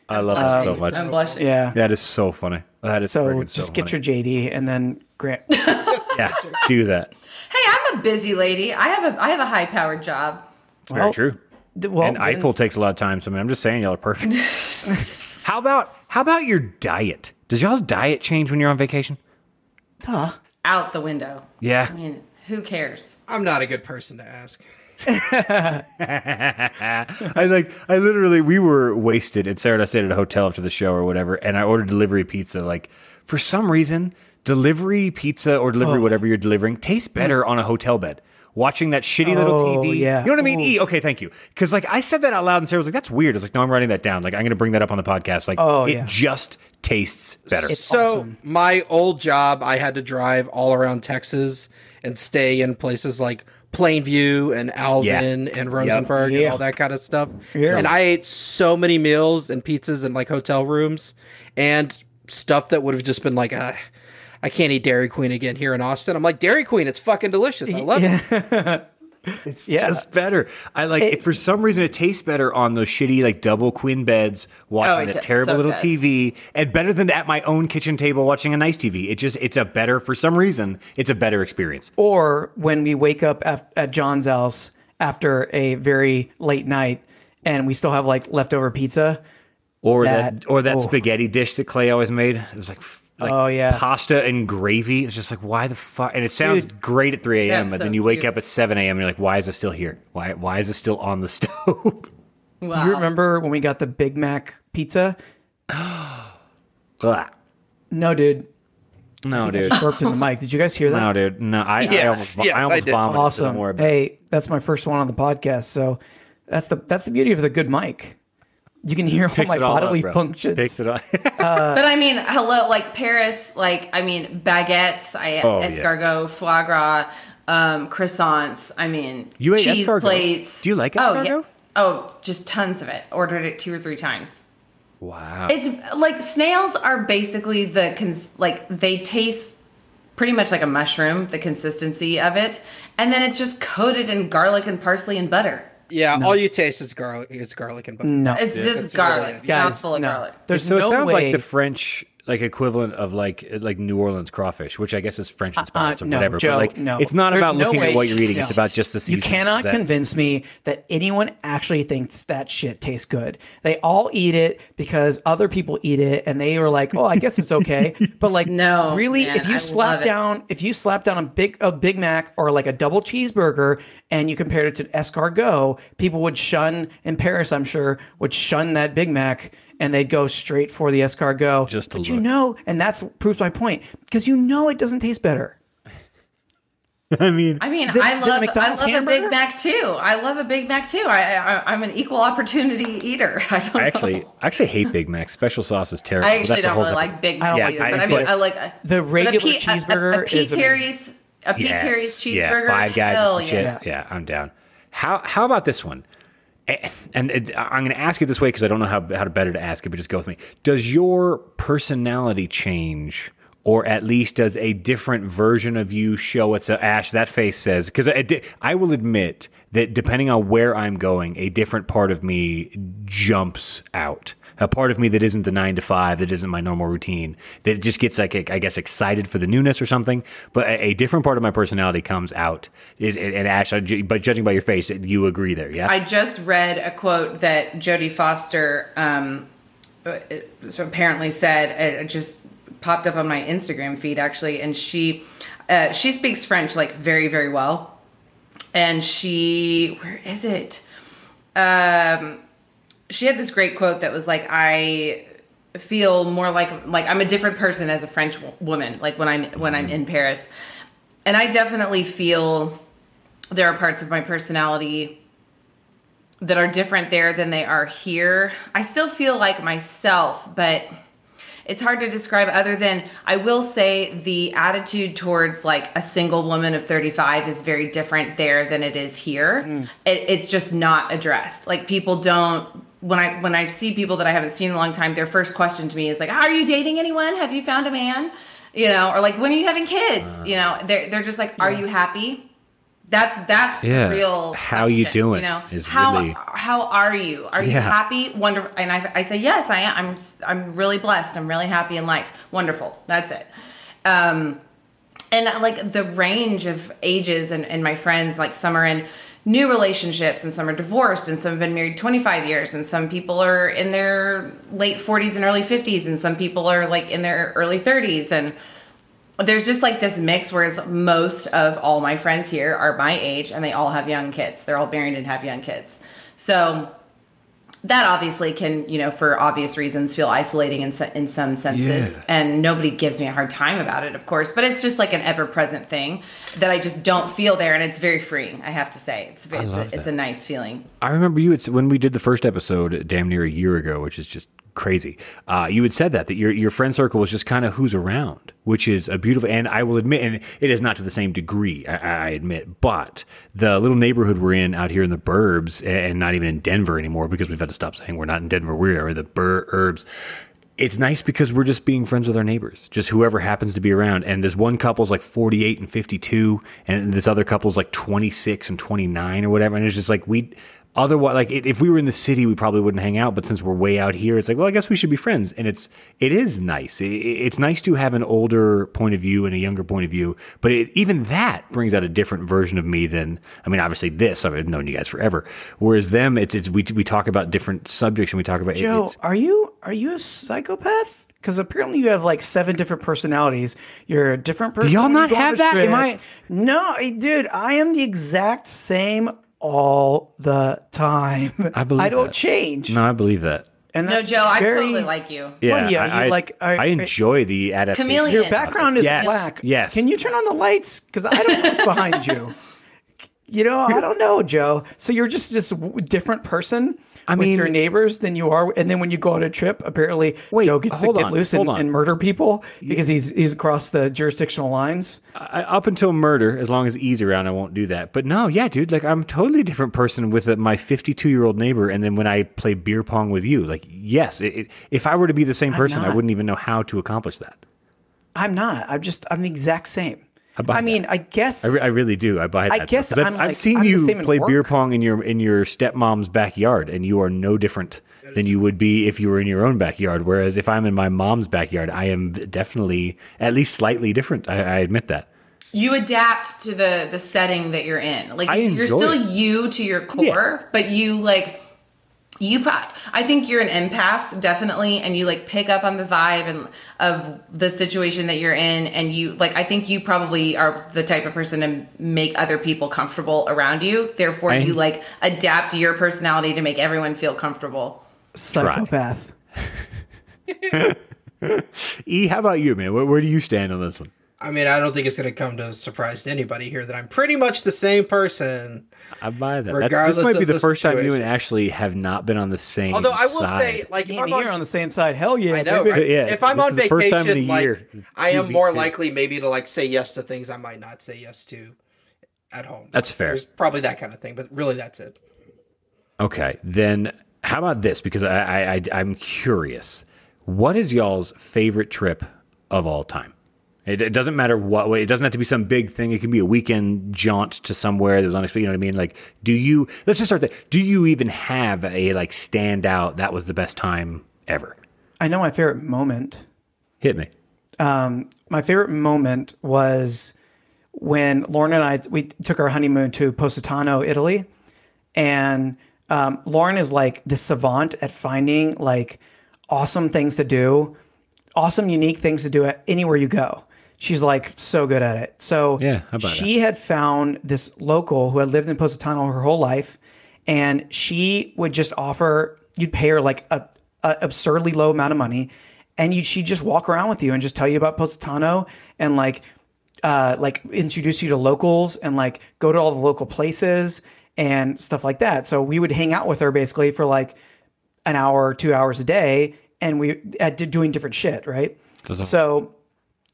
I love it so much. I'm blushing. Yeah. That is so funny. That is So friggin' just so get your. JD and then Grant. yeah. Do that. Hey, I'm a busy lady. I have a I have a high powered job. It's very true. th- well, and then- Eiffel takes a lot of time. So I mean, I'm just saying y'all are perfect. how about how about your diet? Does y'all's diet change when you're on vacation? Huh? Out the window. Yeah. I mean, who cares? I'm not a good person to ask. I like I literally we were wasted and Sarah and I stayed at a hotel after the show or whatever, and I ordered delivery pizza. Like for some reason, delivery pizza or delivery oh. whatever you're delivering tastes better on a hotel bed. Watching that shitty little Oh, TV. yeah. You know what I mean? Ooh. E, okay, thank you. Because like I said that out loud and Sarah was like, that's weird. I was like, no, I'm writing that down. Like I'm gonna bring that up on the podcast. Like Oh, it yeah. just tastes better. so awesome. my old job, I had to drive all around Texas and stay in places like Plainview and Alvin and Rosenberg Yeah. and all that kind of stuff. Yeah. And I ate so many meals and pizzas in like hotel rooms and stuff that would have just been like, uh, I can't eat Dairy Queen again here in Austin. I'm like, Dairy Queen, it's fucking delicious. I love it. It's Yeah. just better. I like It- for some reason it tastes better on those shitty like double queen beds watching Oh, does. terrible So little does. TV and better than at my own kitchen table watching a nice TV. It just it's a better for some reason it's a better experience. or when we wake up af- at John's house after a very late night and we still have like leftover pizza. Or that, That- or that oh. spaghetti dish that Clay always made. It was like, like Oh, yeah. pasta and gravy. It's just like why the fuck? And it sounds Dude. great at 3 a.m. That's But so then you wake cute. up at 7 a.m. and you're like, why is it still here? Why why is it still on the stove? Wow. Do you remember when we got the Big Mac pizza? Ugh. No, dude. no, dude. Burped in the mic. Did you guys hear that? No, dude. No, I, I Yes, almost, yes, I I almost did. vomited. awesome. Don't worry about it. Hey, that's my first one on the podcast. So that's the that's the beauty of the good mic. You can hear all my all bodily up, functions. Picks it up. But I mean, hello, like Paris, like I mean, baguettes, I Oh, yeah. escargot, foie gras, um, croissants. I mean, You ate cheese escargot? plates. Do you like Oh escargot? yeah. Oh, just tons of it. Ordered it two or three times. wow. It's like snails are basically the cons- like they taste pretty much like a mushroom, the consistency of it, and then it's just coated in garlic and parsley and butter. Yeah, all you taste is garlic. It's garlic and butter. No, It's that's just really garlic, it. it's guys, of no. garlic. There's so no it sounds way. like the French like equivalent of like like New Orleans crawfish, which I guess is French and Spanish or Uh, no, whatever. Joe, but like, no. it's not There's about no looking way- at what you're eating. no. It's about just the You cannot That- convince me that anyone actually thinks that shit tastes good. They all eat it because other people eat it, and they are like, "Oh, I guess it's okay." But like, No, really, man, if you I slap love it. down, if you slap down a big a Big Mac or like a double cheeseburger, and you compared it to escargot, people would shun in Paris. I'm sure would shun that Big Mac. And they'd go straight for the escargot. Just to but you know, and that's proves my point because you know it doesn't taste better. I mean, I mean, The- I love I McDonald's love a? Big Mac too. I love a Big Mac too. I, I I'm an equal opportunity eater. I don't I actually, know. I actually hate Big Mac. Special sauce is terrible. I actually don't really different- like Big Mac like- either, I but I enjoy- mean, I like a, The but regular a P, cheeseburger a, a, a P. is amazing. Terry's a P. Yes. Terry's cheeseburger. Yeah, five guys Hell and some shit. yeah. Yeah. I'm down. How how about this one? Eh, And it, I'm going to ask it this way because I don't know how how to better to ask it, but just go with me. Does your personality change, or at least does a different version of you show itself? Ash, that face says because I, I will admit that depending on where I'm going, a different part of me jumps out. A part of me that isn't the nine to five, that isn't my normal routine, that just gets like I guess excited for the newness or something. But a, a different part of my personality comes out. Is and Ash, but judging by your face, you agree there, yeah? I just read a quote that Jodie Foster um, uh, apparently said. It just popped up on my Instagram feed actually, and she uh, she speaks French like very very well, and she where is it? Um, she had this great quote that was like, "I feel more like like I'm a different person as a French woman. Like when I'm when I'm mm-hmm. in Paris, and I definitely feel." There are parts of my personality that are different there than they are here. I still feel like myself, but it's hard to describe other than I will say the attitude towards like a single woman of 35 is very different there than it is here. Mm. It, it's just not addressed. Like people don't when I when I see people that I haven't seen in a long time, their first question to me is like, "Are you dating anyone? Have you found a man?" You know, or like, "When are you having kids?" you know, they're they're just like, "Are you happy?" That's that's Yeah. the real. How you doing You know, is how really- how are you? Are you Yeah. happy? Wonderful. And I, I say yes, I am. I'm I'm really blessed. I'm really happy in life. Wonderful. That's it. Um, and uh, like the range of ages and, and my friends, like some are in new relationships and some are divorced and some have been married 25 years and some people are in their late 40s and early 50s and some people are like in their early 30s and there's just like this mix whereas most of all my friends here are my age and they all have young kids. They're all married and have young kids. So that obviously can you know for obvious reasons feel isolating in, se- in some senses. Yeah. and nobody gives me a hard time about it of course but it's just like an ever-present thing that i just don't feel there and it's very freeing i have to say. It's it's, a, it's a nice feeling. I remember you it's when we did the first episode, damn near a year ago, which is just crazy. Uh, you had said that that your your friend circle was just kind of who's around, which is a beautiful. And I will admit, and it is not to the same degree, I, I admit, but the little neighborhood we're in out here in the burbs, and not even in Denver anymore because we've had to stop saying we're not in Denver. We are in the burbs. It's nice because we're just being friends with our neighbors, just whoever happens to be around. And this one couple's like 48 and 52, and this other couple's like 26 and 29 or whatever. And it's just like we, otherwise, like if we were in the city, we probably wouldn't hang out. But since we're way out here, it's like, well, I guess we should be friends. And it's it is nice. It, it's nice to have an older point of view and a younger point of view. But it, even that brings out a different version of me than I mean, obviously this I've known you guys forever. Whereas them, it's it's we we talk about different subjects and we talk about Joe, it's, are you are you a psychopath? Because apparently you have like seven different personalities. You're a different person. y'all not have that? Am. I- No, dude, I am the exact same all the time. I believe I don't that. change. No, I believe that. And no that's joe i totally like you Yeah, do you- I, you I- like- are- I enjoy the adaptation. Chameleon. Your background is Yes, black. yes. Can you turn on the lights? Because I don't know what's behind you. You know, I don't know, Joe. So you're just this w- different person I with mean- your neighbors than you are. And then when you go on a trip, apparently Wait, Joe gets to get on, loose and, and murder people because he's he's across the jurisdictional lines. I, up until murder, as long as E's around, I won't do that. But no, yeah, dude, like I'm a totally different person with uh, my 52 year old neighbor, and then when I play beer pong with you, like yes, it, it, if I were to be the same person, I wouldn't even know how to accomplish that. I'm not. I'm just I'm the exact same. Buy I mean, I guess I, re- I really do. I buy that. though, guess 'cause I've, I'm I've seen I'm the you same in play beer pong in your in your stepmom's backyard, and you are no different than you would be if you were in your own backyard. Whereas if I'm in my mom's backyard, I am definitely at least slightly different. I, I admit that. You adapt to the the setting that you're in. Like I you're still it. you to your core, but you like you pro- I think you're an empath definitely and you like pick up on the vibe and of the situation that you're in and you like I think you probably are the type of person to make other people comfortable around you. Therefore I- you like adapt your personality to make everyone feel comfortable. psychopath. E, how about you, man? Where, where do you stand on this one? I mean, I don't think it's going to come to surprise to anybody here that I'm pretty much the same person. I buy that. That's, Regardless this might be the the first time you and. Ashley have not been on the same. Although I will side. say, like, if I'm on, here on the same side. Hell yeah. I know, right? Yeah, if I'm on is the first time in vacation, like, year. I am more TV2. likely maybe to like say yes to things I might not say yes to at home. That's fair. There's probably that kind of thing, but really, that's it. Okay, then how about this? Because I, I, I I'm curious. What is y'all's favorite trip of all time? It, it doesn't matter what way. It doesn't have to be some big thing. It can be a weekend jaunt to somewhere that was unexpected. You know what I mean? Like, do you? Let's just start there. Do you even have a like stand out? That was the best time ever. I know my favorite moment. Hit me. My favorite moment was when Lauren and I we took our honeymoon to Positano, Italy, and um, Lauren is like the savant at finding like awesome things to do, awesome unique things to do at anywhere you go. She's like so good at it. So Yeah, how about she had found this local who had lived in Positano her whole life, and she would just offer. You'd pay her like a, a absurdly low amount of money, and you she'd just walk around with you and just tell you about Positano and like uh, like introduce you to locals and like go to all the local places and stuff like that. So we would hang out with her basically for like an hour or two hours a day, and we at doing different shit, right? So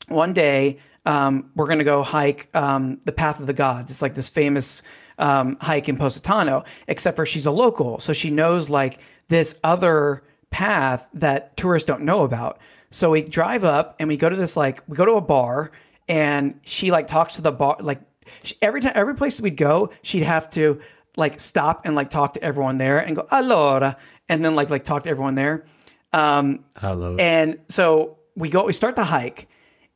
one day um, we're going to go hike um, the Path of the Gods. It's like this famous um, hike in Positano, except for she's a local, so she knows like this other path that tourists don't know about. So we drive up and we go to this like we go to a bar, and she like talks to the bar like she, every time every place we'd go, she'd have to like stop and like talk to everyone there and go allora, and then like like talk to everyone there. Hello. And so we go, we start the hike,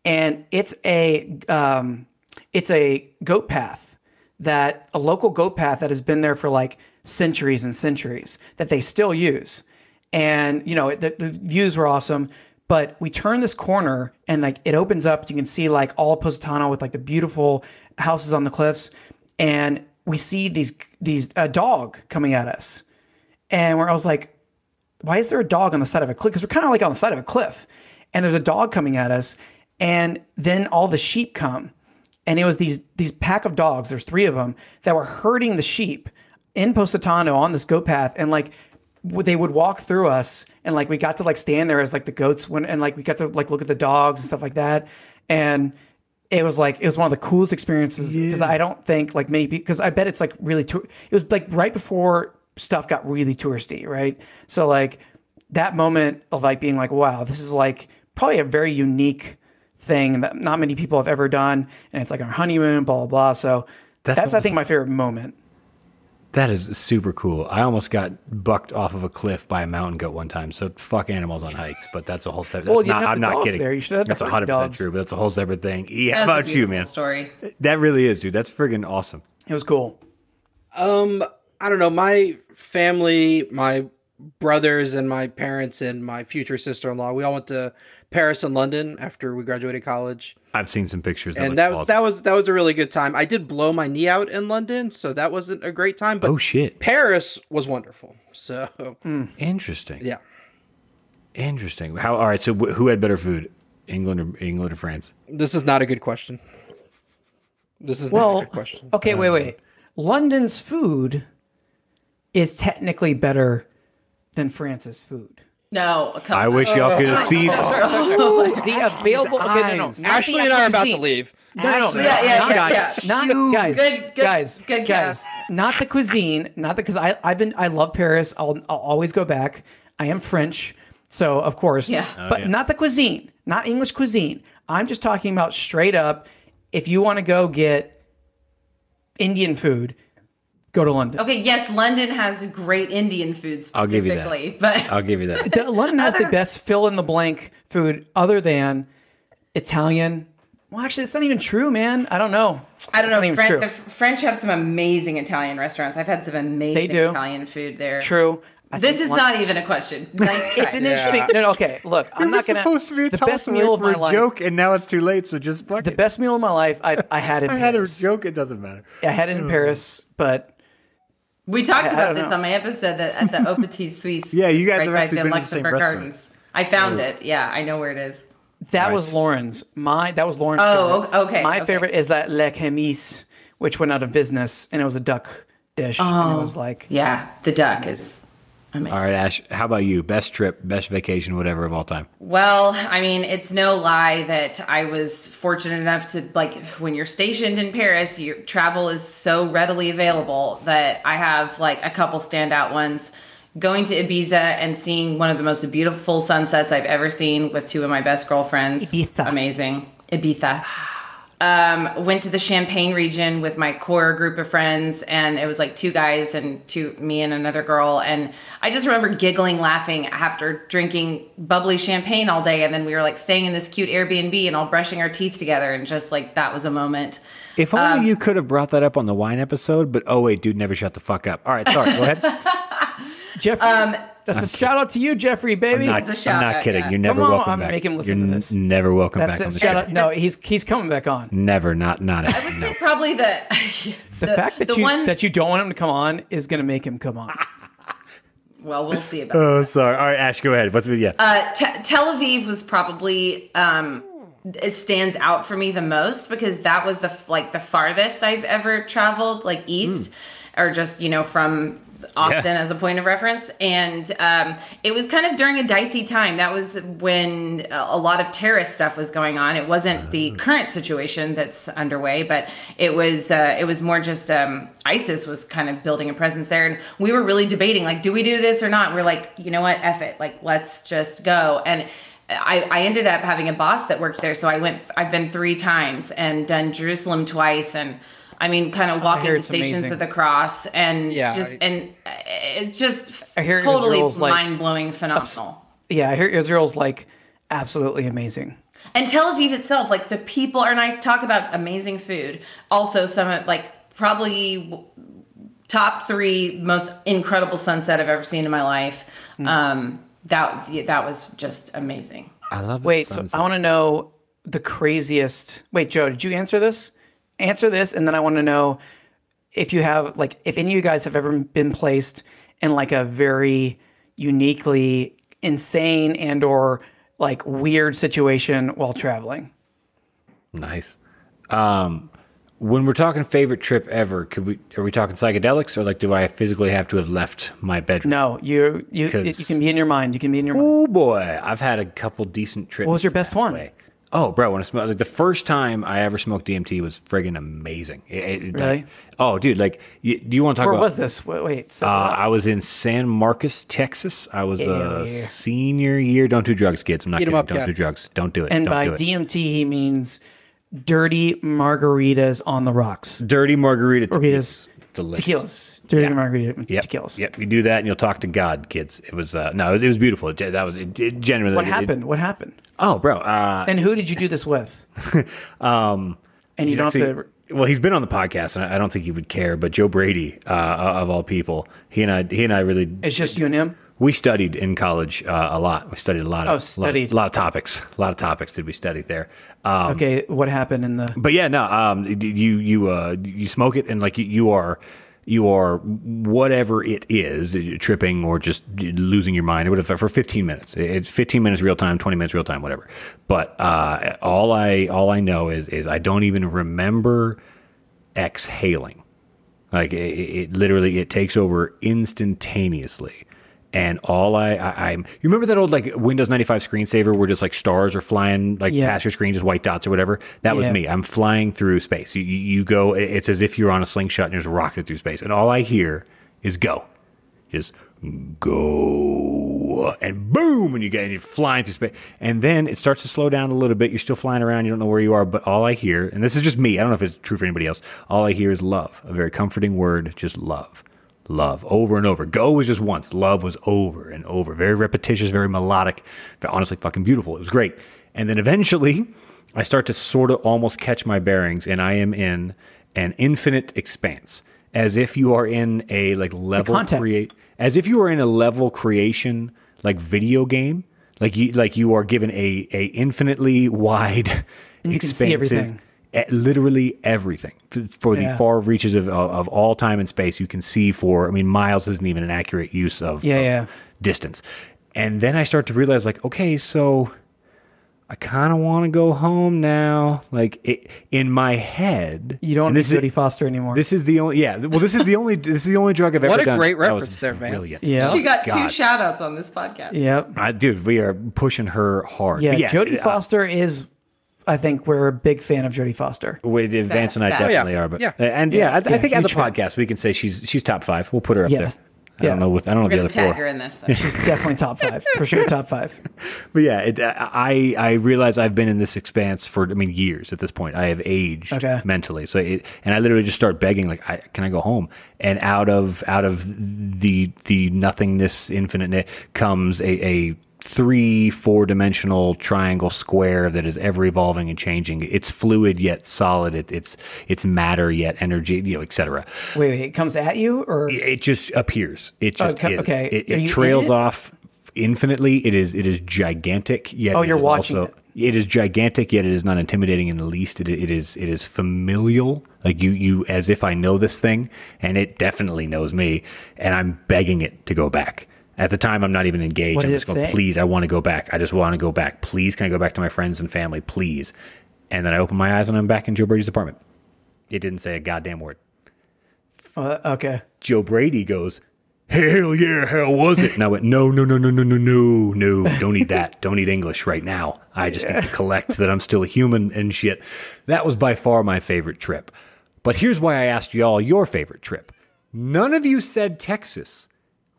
and it's a um, it's a goat path that a local goat path that has been there for like centuries and centuries that they still use. And you know the, the views were awesome, but we turn this corner and like it opens up. You can see like all Positano with like the beautiful houses on the cliffs, and we see these these a dog coming at us, and where I was like, why is there a dog on the side of a cliff? Because we're kind of like on the side of a cliff, and there's a dog coming at us, and then all the sheep come, and it was these these pack of dogs. There's three of them that were herding the sheep in Positano on this goat path, and like they would walk through us, and like we got to like stand there as like the goats went, and like we got to like look at the dogs and stuff like that, and it was like it was one of the coolest experiences because I don't think like many people because I bet it's like really tour- it was like right before stuff got really touristy, right? So like that moment of like being like, wow, this is like probably a very unique thing that not many people have ever done, and it's like our honeymoon, blah blah blah. So That's that's, I think my favorite moment. That is super cool. I almost got bucked off of a cliff by a mountain goat one time. So fuck animals on hikes, but that's a whole separate. Well, that's you not, have I'm the not dogs kidding. there. You should have That's herding hundred percent dogs. true, but that's a whole separate thing. Yeah, That's how a about you, beautiful man? Story. That really is, dude. That's friggin' awesome. It was cool. Um, I don't know. My family, my brothers, and my parents, and my future sister in law, we all went to Paris and London after we graduated college, I've seen some pictures. And look that awesome. that was that was a really good time. I did blow my knee out in London, so that wasn't a great time. But oh shit, Paris was wonderful. So hmm. interesting. yeah, Interesting. How? All right. So wh- who had better food, England or England or France? this is not a good question. This is not Well, a good question. okay, wait, wait. London's food is technically better than France's food. No, come I on. wish y'all could have seen. The available okay, no, no, Ashley and I are about to leave. No, no, no, Yeah, yeah, not, yeah, guys, yeah. not the guys, Good, good, guys, good guys. Not the cuisine, not the because I I've been I love Paris. I'll I'll always go back. I am French, so of course. Yeah. Oh, but not the cuisine, not English cuisine. I'm just talking about straight up if you want to go get Indian food, go to London. Okay, yes, London has great Indian food I'll give you that. but I'll give you that. London has the best fill in the blank food other than Italian. Well, actually, it's not even true, man. I don't know. I don't It's know. even Fran- true. the French have some amazing Italian restaurants. I've had some amazing They do. Italian food there. True. I This is Lon- not even a question. Nice try. It's an interesting. No, no, okay, look, I'm not gonna. the best meal of my life. joke, and now it's too late. So just fuck The it. best meal of my life. I, I had in I had a joke. It doesn't matter. I had it in Paris, but We talked I- I about don't this know. on my episode that at the Au Petit Suisse. Yeah, you guys right have actually the been to the Luxembourg. Gardens. I found it. Yeah, I know where it is. that Right. was Lauren's. My that was Lauren's. Oh, favorite. okay, My okay. favorite is that Le Chemise, which went out of business, and it was a duck dish, and it oh, was like Yeah, the duck is amazing. All right, Ash. How about you? Best trip, best vacation, whatever of all time. Well, I mean, it's no lie that I was fortunate enough to like when you're stationed in Paris, your travel is so readily available that I have like a couple standout ones. Going to Ibiza and seeing one of the most beautiful sunsets I've ever seen with two of my best girlfriends. Ibiza. Amazing. Ibiza. Um, went to the Champagne region with my core group of friends, and it was like two guys and two me and another girl. And I just remember giggling, laughing after drinking bubbly champagne all day, and then we were like staying in this cute Airbnb and all brushing our teeth together, and just like that was a moment. If only you could have brought that up on the wine episode, but oh wait, dude, never shut the fuck up. All right, sorry. Go ahead. Jeffrey. That's a shout out to you, Jeffrey, baby. Not, It's a I'm not out, kidding. yeah. You're never Come on, welcome I'm back. making him listen You're to this. n- never welcome That's back on the Shout show. out. No, he's he's coming back on. Never, not not. At all. I would say probably the The, fact that the you one. that you don't want him to come on is going to make him come on. well, we'll see about. Oh, sorry. All right, Ash, go ahead. What's with yeah? Uh, Te- Tel Aviv was probably um, it stands out for me the most because that was the like the farthest I've ever traveled, like east, or just you know from Austin Yeah. as a point of reference, and um, it was kind of during a dicey time. That was when a lot of terrorist stuff was going on. It wasn't the current situation that's underway, but it was uh, it was more just um, ISIS was kind of building a presence there, and we were really debating like, do we do this or not? We're like, you know what, F it, like let's just go and. I, I ended up having a boss that worked there, so I went. I've been three times and done Jerusalem twice, and I mean, kind of walking the stations amazing. of the cross, and Yeah, just I- and uh, it's just I hear totally Israel's, mind blowing, phenomenal. Yeah, I hear Israel's like absolutely amazing. And Tel Aviv itself, like the people are nice. Talk about amazing food. Also, some of like probably top three most incredible sunset I've ever seen in my life. Hmm. Um, that that was just amazing. I love. Wait, so I want to know the craziest. Wait, Joe, did you answer this? Answer this, and then I want to know if you have like if any of you guys have ever been placed in like a very uniquely insane and or like weird situation while traveling. Nice. Um, when we're talking favorite trip ever, could we are we talking psychedelics or like do I physically have to have left my bedroom? No, you you you can be in your mind. You can be in your. Oh boy, I've had a couple decent trips. What was your best one? way. Oh, bro, when I smoked, like the first time I ever smoked DMT was friggin' amazing. It- it- Really? like- oh, dude, like, you, do you want to talk about? Where about? was this? Wait, wait so, Uh, I was in San Marcos, Texas. I was a yeah. senior year. Don't do drugs, kids. I'm not Eat kidding. up, Don't do drugs. Don't do it. and Don't by. DMT he means dirty margaritas on the rocks. dirty margarita Margaritas, Delicious. tequilas, dirty Yeah. margarita Yep. tequilas. Yep. You do that and you'll talk to God, kids. It was uh, no, it was, it was beautiful. It, that was it, it genuinely. What happened? What happened? oh, bro. Uh, And who did you do this with? um, and you don't actually- have to. Well, he's been on the podcast, and I I don't think he would care. But Joe Brady, uh, of all people, he and I, he and I really It's just you and him. We studied in college uh, a lot. We studied a lot of Oh, studied. a lot, of topics. A lot of topics did we study there. Um, Okay, what happened in the? but yeah, no, um, you you uh, you smoke it, and like you, you are you are whatever it is, tripping or just losing your mind or whatever for 15 minutes. It's 15 minutes real time, 20 minutes real time, whatever. But uh, all I all I know is is I don't even remember exhaling. Like it, it literally it takes over instantaneously. And all I, I I'm you remember that old like Windows 95 screensaver where just like stars are flying like Yeah. past your screen, just white dots or whatever. That was Yeah. me. I'm flying through space. You, you you go. It's as if you're on a slingshot and you're just rocketing through space. And all I hear is go. Just go and boom, and you get and you're flying through space. And then it starts to slow down a little bit. You're still flying around. You don't know where you are, but all I hear, and this is just me. I don't know if it's true for anybody else. All I hear is love. A very comforting word. Just love. Love over and over. Go was just once. Love was over and over. Very repetitious, very melodic, honestly fucking beautiful. It was great. And then eventually, I start to sort of almost catch my bearings, and I am in an infinite expanse, as if you are in a like level create, as if you are in a level creation like video game, like you like you are given a a infinitely wide, And you can see everything. Literally everything F- for the Yeah. far reaches of, of, of all time and space you can see for i mean miles isn't even an accurate use of, Yeah, of yeah. distance and then i start to realize like okay so i kind of want to go home now like it, in my head You don't and need this is- Jodie Foster anymore. this is the only yeah well this is the only this is the only drug i've ever What ever a done great That was reference there, Vance. brilliant. yeah. She got two God. shout outs on this podcast. Yep. Uh, dude we are pushing her hard Yeah. But Jodie uh, Foster is, I think, we're a big fan of Jodie Foster. With Vance and I definitely Oh, yeah. are, but Yeah. Uh, and yeah, I, I Yeah, think as a huge fan. podcast we can say she's she's top five. We'll put her up Yes. there. I don't know with I don't know We're the gonna other tag four, her in this. so. She's definitely top five for sure. Top five. but yeah, it, I I realize I've been in this expanse for I mean years at this point. I have aged Okay. mentally, so it, and I literally just start begging like, I, can I go home? And out of out of the the nothingness, infinite comes a, a three four dimensional triangle square that is ever evolving and changing. It's fluid yet solid. It, it's it's matter yet energy, you know, etc. Wait, wait. It comes at you, or it just appears. It just Okay. It, it trails it? off infinitely. It is it is gigantic. Yet Oh, you're watching also, it. It is gigantic, yet it is not intimidating in the least. It, it is it is familial. Like you you as if I know this thing, and it definitely knows me, and I'm begging it to go back. At the time, I'm not even engaged. I'm just going, say? please, I want to go back. I just want to go back. Please, can I go back to my friends and family? Please. And then I open my eyes and I'm back in Joe Brady's apartment. It didn't say a goddamn word. uh, okay. Joe Brady goes, Hell yeah, how was it? And I went, No, no, no, no, no, no, no, no. Don't need that. Don't need English right now. I just need to collect that I'm still a human and shit. That was by far my favorite trip. But here's why I asked y'all your favorite trip. None of you said Texas.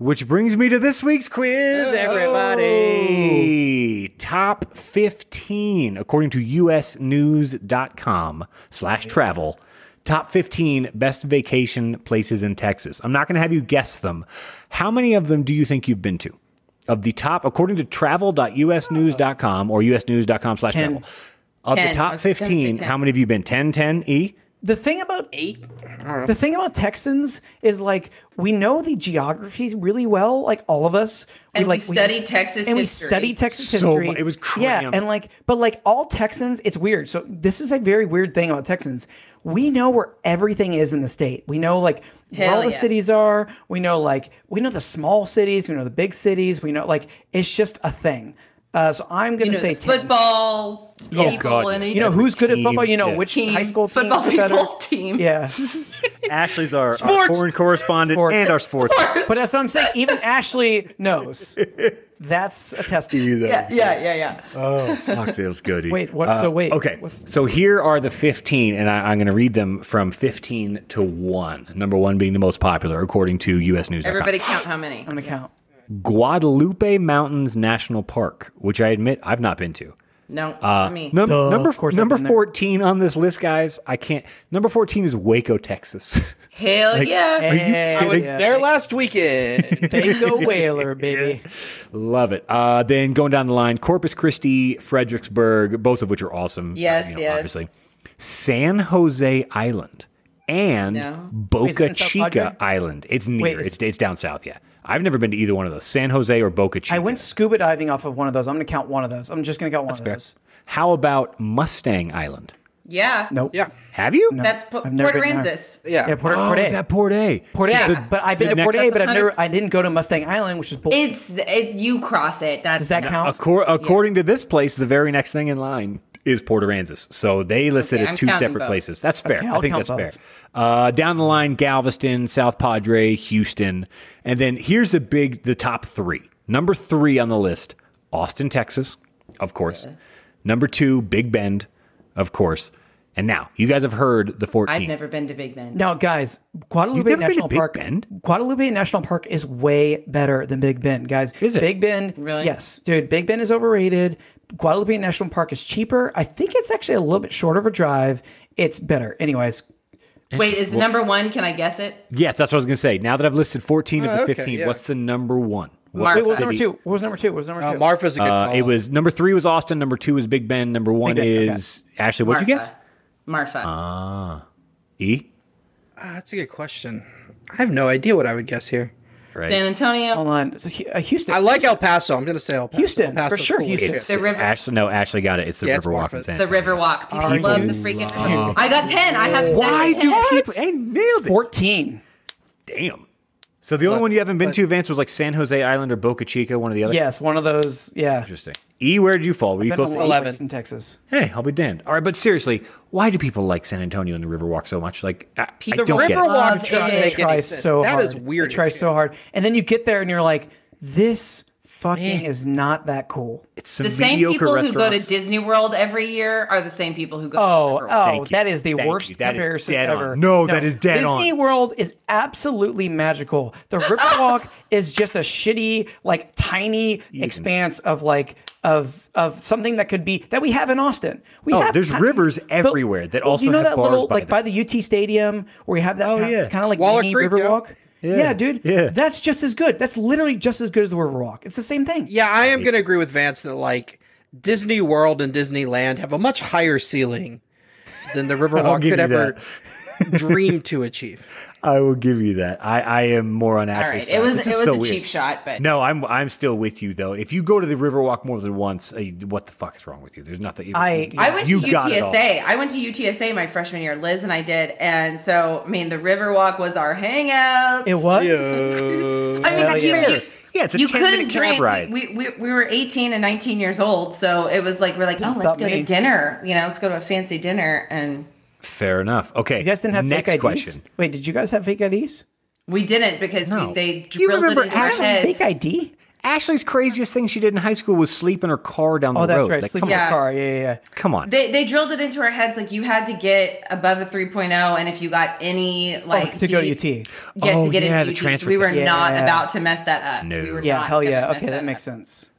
Which brings me to this week's quiz, everybody. Top 15, according to usnews.com slash travel. Top 15 best vacation places in Texas. I'm not going to have you guess them. How many of them do you think you've been to? Of the top, according to travel.usnews.com or usnews.com slash travel. Of the 10. I top was gonna say 15, how many of you been? 10, 10, E? The thing about eight, the thing about Texans is like we know the geography really well, like all of us. And we like study Texas and history. we study Texas So history. mu- it was yeah, and like, but like all Texans, it's weird. So this is a very weird thing about Texans. We know where everything is in the state. We know like where Hell all the cities are. We know like we know the small cities. We know the big cities. We know like it's just a thing. Uh, so I'm gonna You know, say the 10. football people God. You know who's good at football? You know yeah. which team, high school teams football are better. team. Yeah. Ashley's our, our foreign correspondent Sports. and our sports. But that's what I'm saying. Even Ashley knows. That's a testament. Yeah, yeah, yeah, yeah. Oh, fuck, that was good. Wait, what- so wait, Okay, so here are the 15, and I, I'm going to read them from 15 to 1. Number one being the most popular, according to US News. Everybody count how many. I'm gonna count. Guadalupe Mountains National Park, which I admit I've not been to. No, Uh, I mean, num- Duh, number of course number 14 on this list, guys. I can't. Number 14 is Waco, Texas. hell yeah. Hey, I was yeah. there last weekend. Baco Whaler, baby. Love it. Uh, then going down the line, Corpus Christi, Fredericksburg, both of which are awesome. Yes, yes. Obviously, San Jose Island and No. Boca Wait, is that in South Chica Island. It's near. Wait, it's it's down south. Yeah, I've never been to either one of those, San Jose or Boca Chica. I went scuba diving off of one of those. I'm gonna count one of those. I'm just gonna count one of those. How about Mustang Island? Yeah. Nope. yeah, Have you? That's po- I've never Port been there. Aransas. yeah. Yeah, Port, oh, Port is that Port A? Port A. Yeah. But I've been to Port A, but I've never. I didn't go to Mustang Island, which is bull. It's it, you cross it. That's Does that count? Accor- according to this place, the very next thing in line is Port Aransas. So they listed Okay, as I'm two separate both. places. That's fair. Okay, I think count that's fair. Uh, down the line, Galveston, South Padre, Houston, and then here's the big, the top three. Number three on the list: Austin, Texas, of course. Number two, Big Bend, of course. And now you guys have heard the 14. I've never been to Big Bend. Now, guys, Guadalupe You've never been to National Big Park. Bend? Guadalupe National Park is way better than Big Bend, guys. Is it? Big Bend? Really? Yes, dude. Big Bend is overrated. Guadalupe National Park is cheaper. I think it's actually a little bit shorter of a drive. It's better. Anyways, Wait, is number one? Can I guess it? Yes, that's what I was going to say. Now that I've listed 14 of Oh, the okay, 15, yeah. what's the number one? What wait, what was number two? What was number two? What was number two? Uh, Marfa's a good Uh, call. it was number three was Austin. Number two was Big Bend. Number one Big Bend, okay. is Ashley. What'd you guess? Marfa. Marfa. E. Ah, that's a good question. I have no idea what I would guess here. Right. San Antonio. Hold on. It's a, uh, Houston. I like El Paso. I'm going to say El Paso. Houston, El Paso's for sure, cool. Houston. It's The river- Ashley, no, Ashley got it. It's the Yeah, it's Riverwalk in Marfa's. San the Riverwalk. People Are love the freaking. serious? I got ten. I have. Why that's a do people? Hey, nailed it. 14. Damn. So the only one you haven't been to, Vance, was like San Jose Island or Boca Chica, one of the other. Yes, one of those. Yeah. Interesting. E, where did you fall? Were you Been close to to a E? lot 11. in Texas. Hey, I'll be damned. All right, but seriously, why do people like San Antonio and the Riverwalk so much? Like, I, I People don't get it. Riverwalk Love doesn't. They try so That hard. is weird. They try so hard, and then you get there and you're like, this fucking is not that cool. It's some The same mediocre people who go to. Disney World every year are the same people who go. Oh, to oh, oh that is the Thank worst you. That is comparison ever. No, that is dead Disney on. World is absolutely magical. The Riverwalk is just a shitty, like tiny expanse of like of of something that could be that we have in Austin. We Oh, have there's kind- rivers but- everywhere that also you know have that bars little by like them. by the UT Stadium where you have that Oh, kind, yeah. kind of like Waller mini Creek. Riverwalk. Yeah. Yeah. dude. Yeah. That's just as good. That's literally just as good as the Riverwalk. It's the same thing. Yeah, I am going to agree with Vance that like Disney World and Disneyland have a much higher ceiling than the Riverwalk give could ever dream to achieve. I will give you that. I, I am more on All Ashley's right, side. it was This it is was so a weird. cheap shot, but No, I'm I'm still with you though. If you go to the Riverwalk more than once, uh, what the fuck is wrong with you? There's nothing. I- I went you to got it all. UTSA. I went to UTSA my freshman year. Liz and I did, and so I mean, the Riverwalk was our hangout. It was. I mean, Hell you, yeah. you, Yeah, it's a you 10 minute couldn't cab drink. ride. We, we we were 18 and 19 years old, so it was like we're like, oh, let's go me. to dinner. You know, let's go to a fancy dinner, and Fair enough. Okay. You guys didn't have next fake IDs? question. Wait, did you guys have fake IDs? we didn't because No. we, they Do you drilled it remember into our Ashley heads. Fake ID? Ashley's craziest thing she did in high school was sleep in her car down oh, the road. Oh, that's road. right. Like, Sleep in on. the Yeah. car. Yeah, yeah, yeah. Come on. They, they drilled it into our heads like you had to get above a 3.0 and if you got any oh, like Oh, to go to UT. Yeah, Oh, to get yeah, into the UT. transfer we were thing. not about to mess that up. No. We were Yeah, not hell yeah. Okay, that up. makes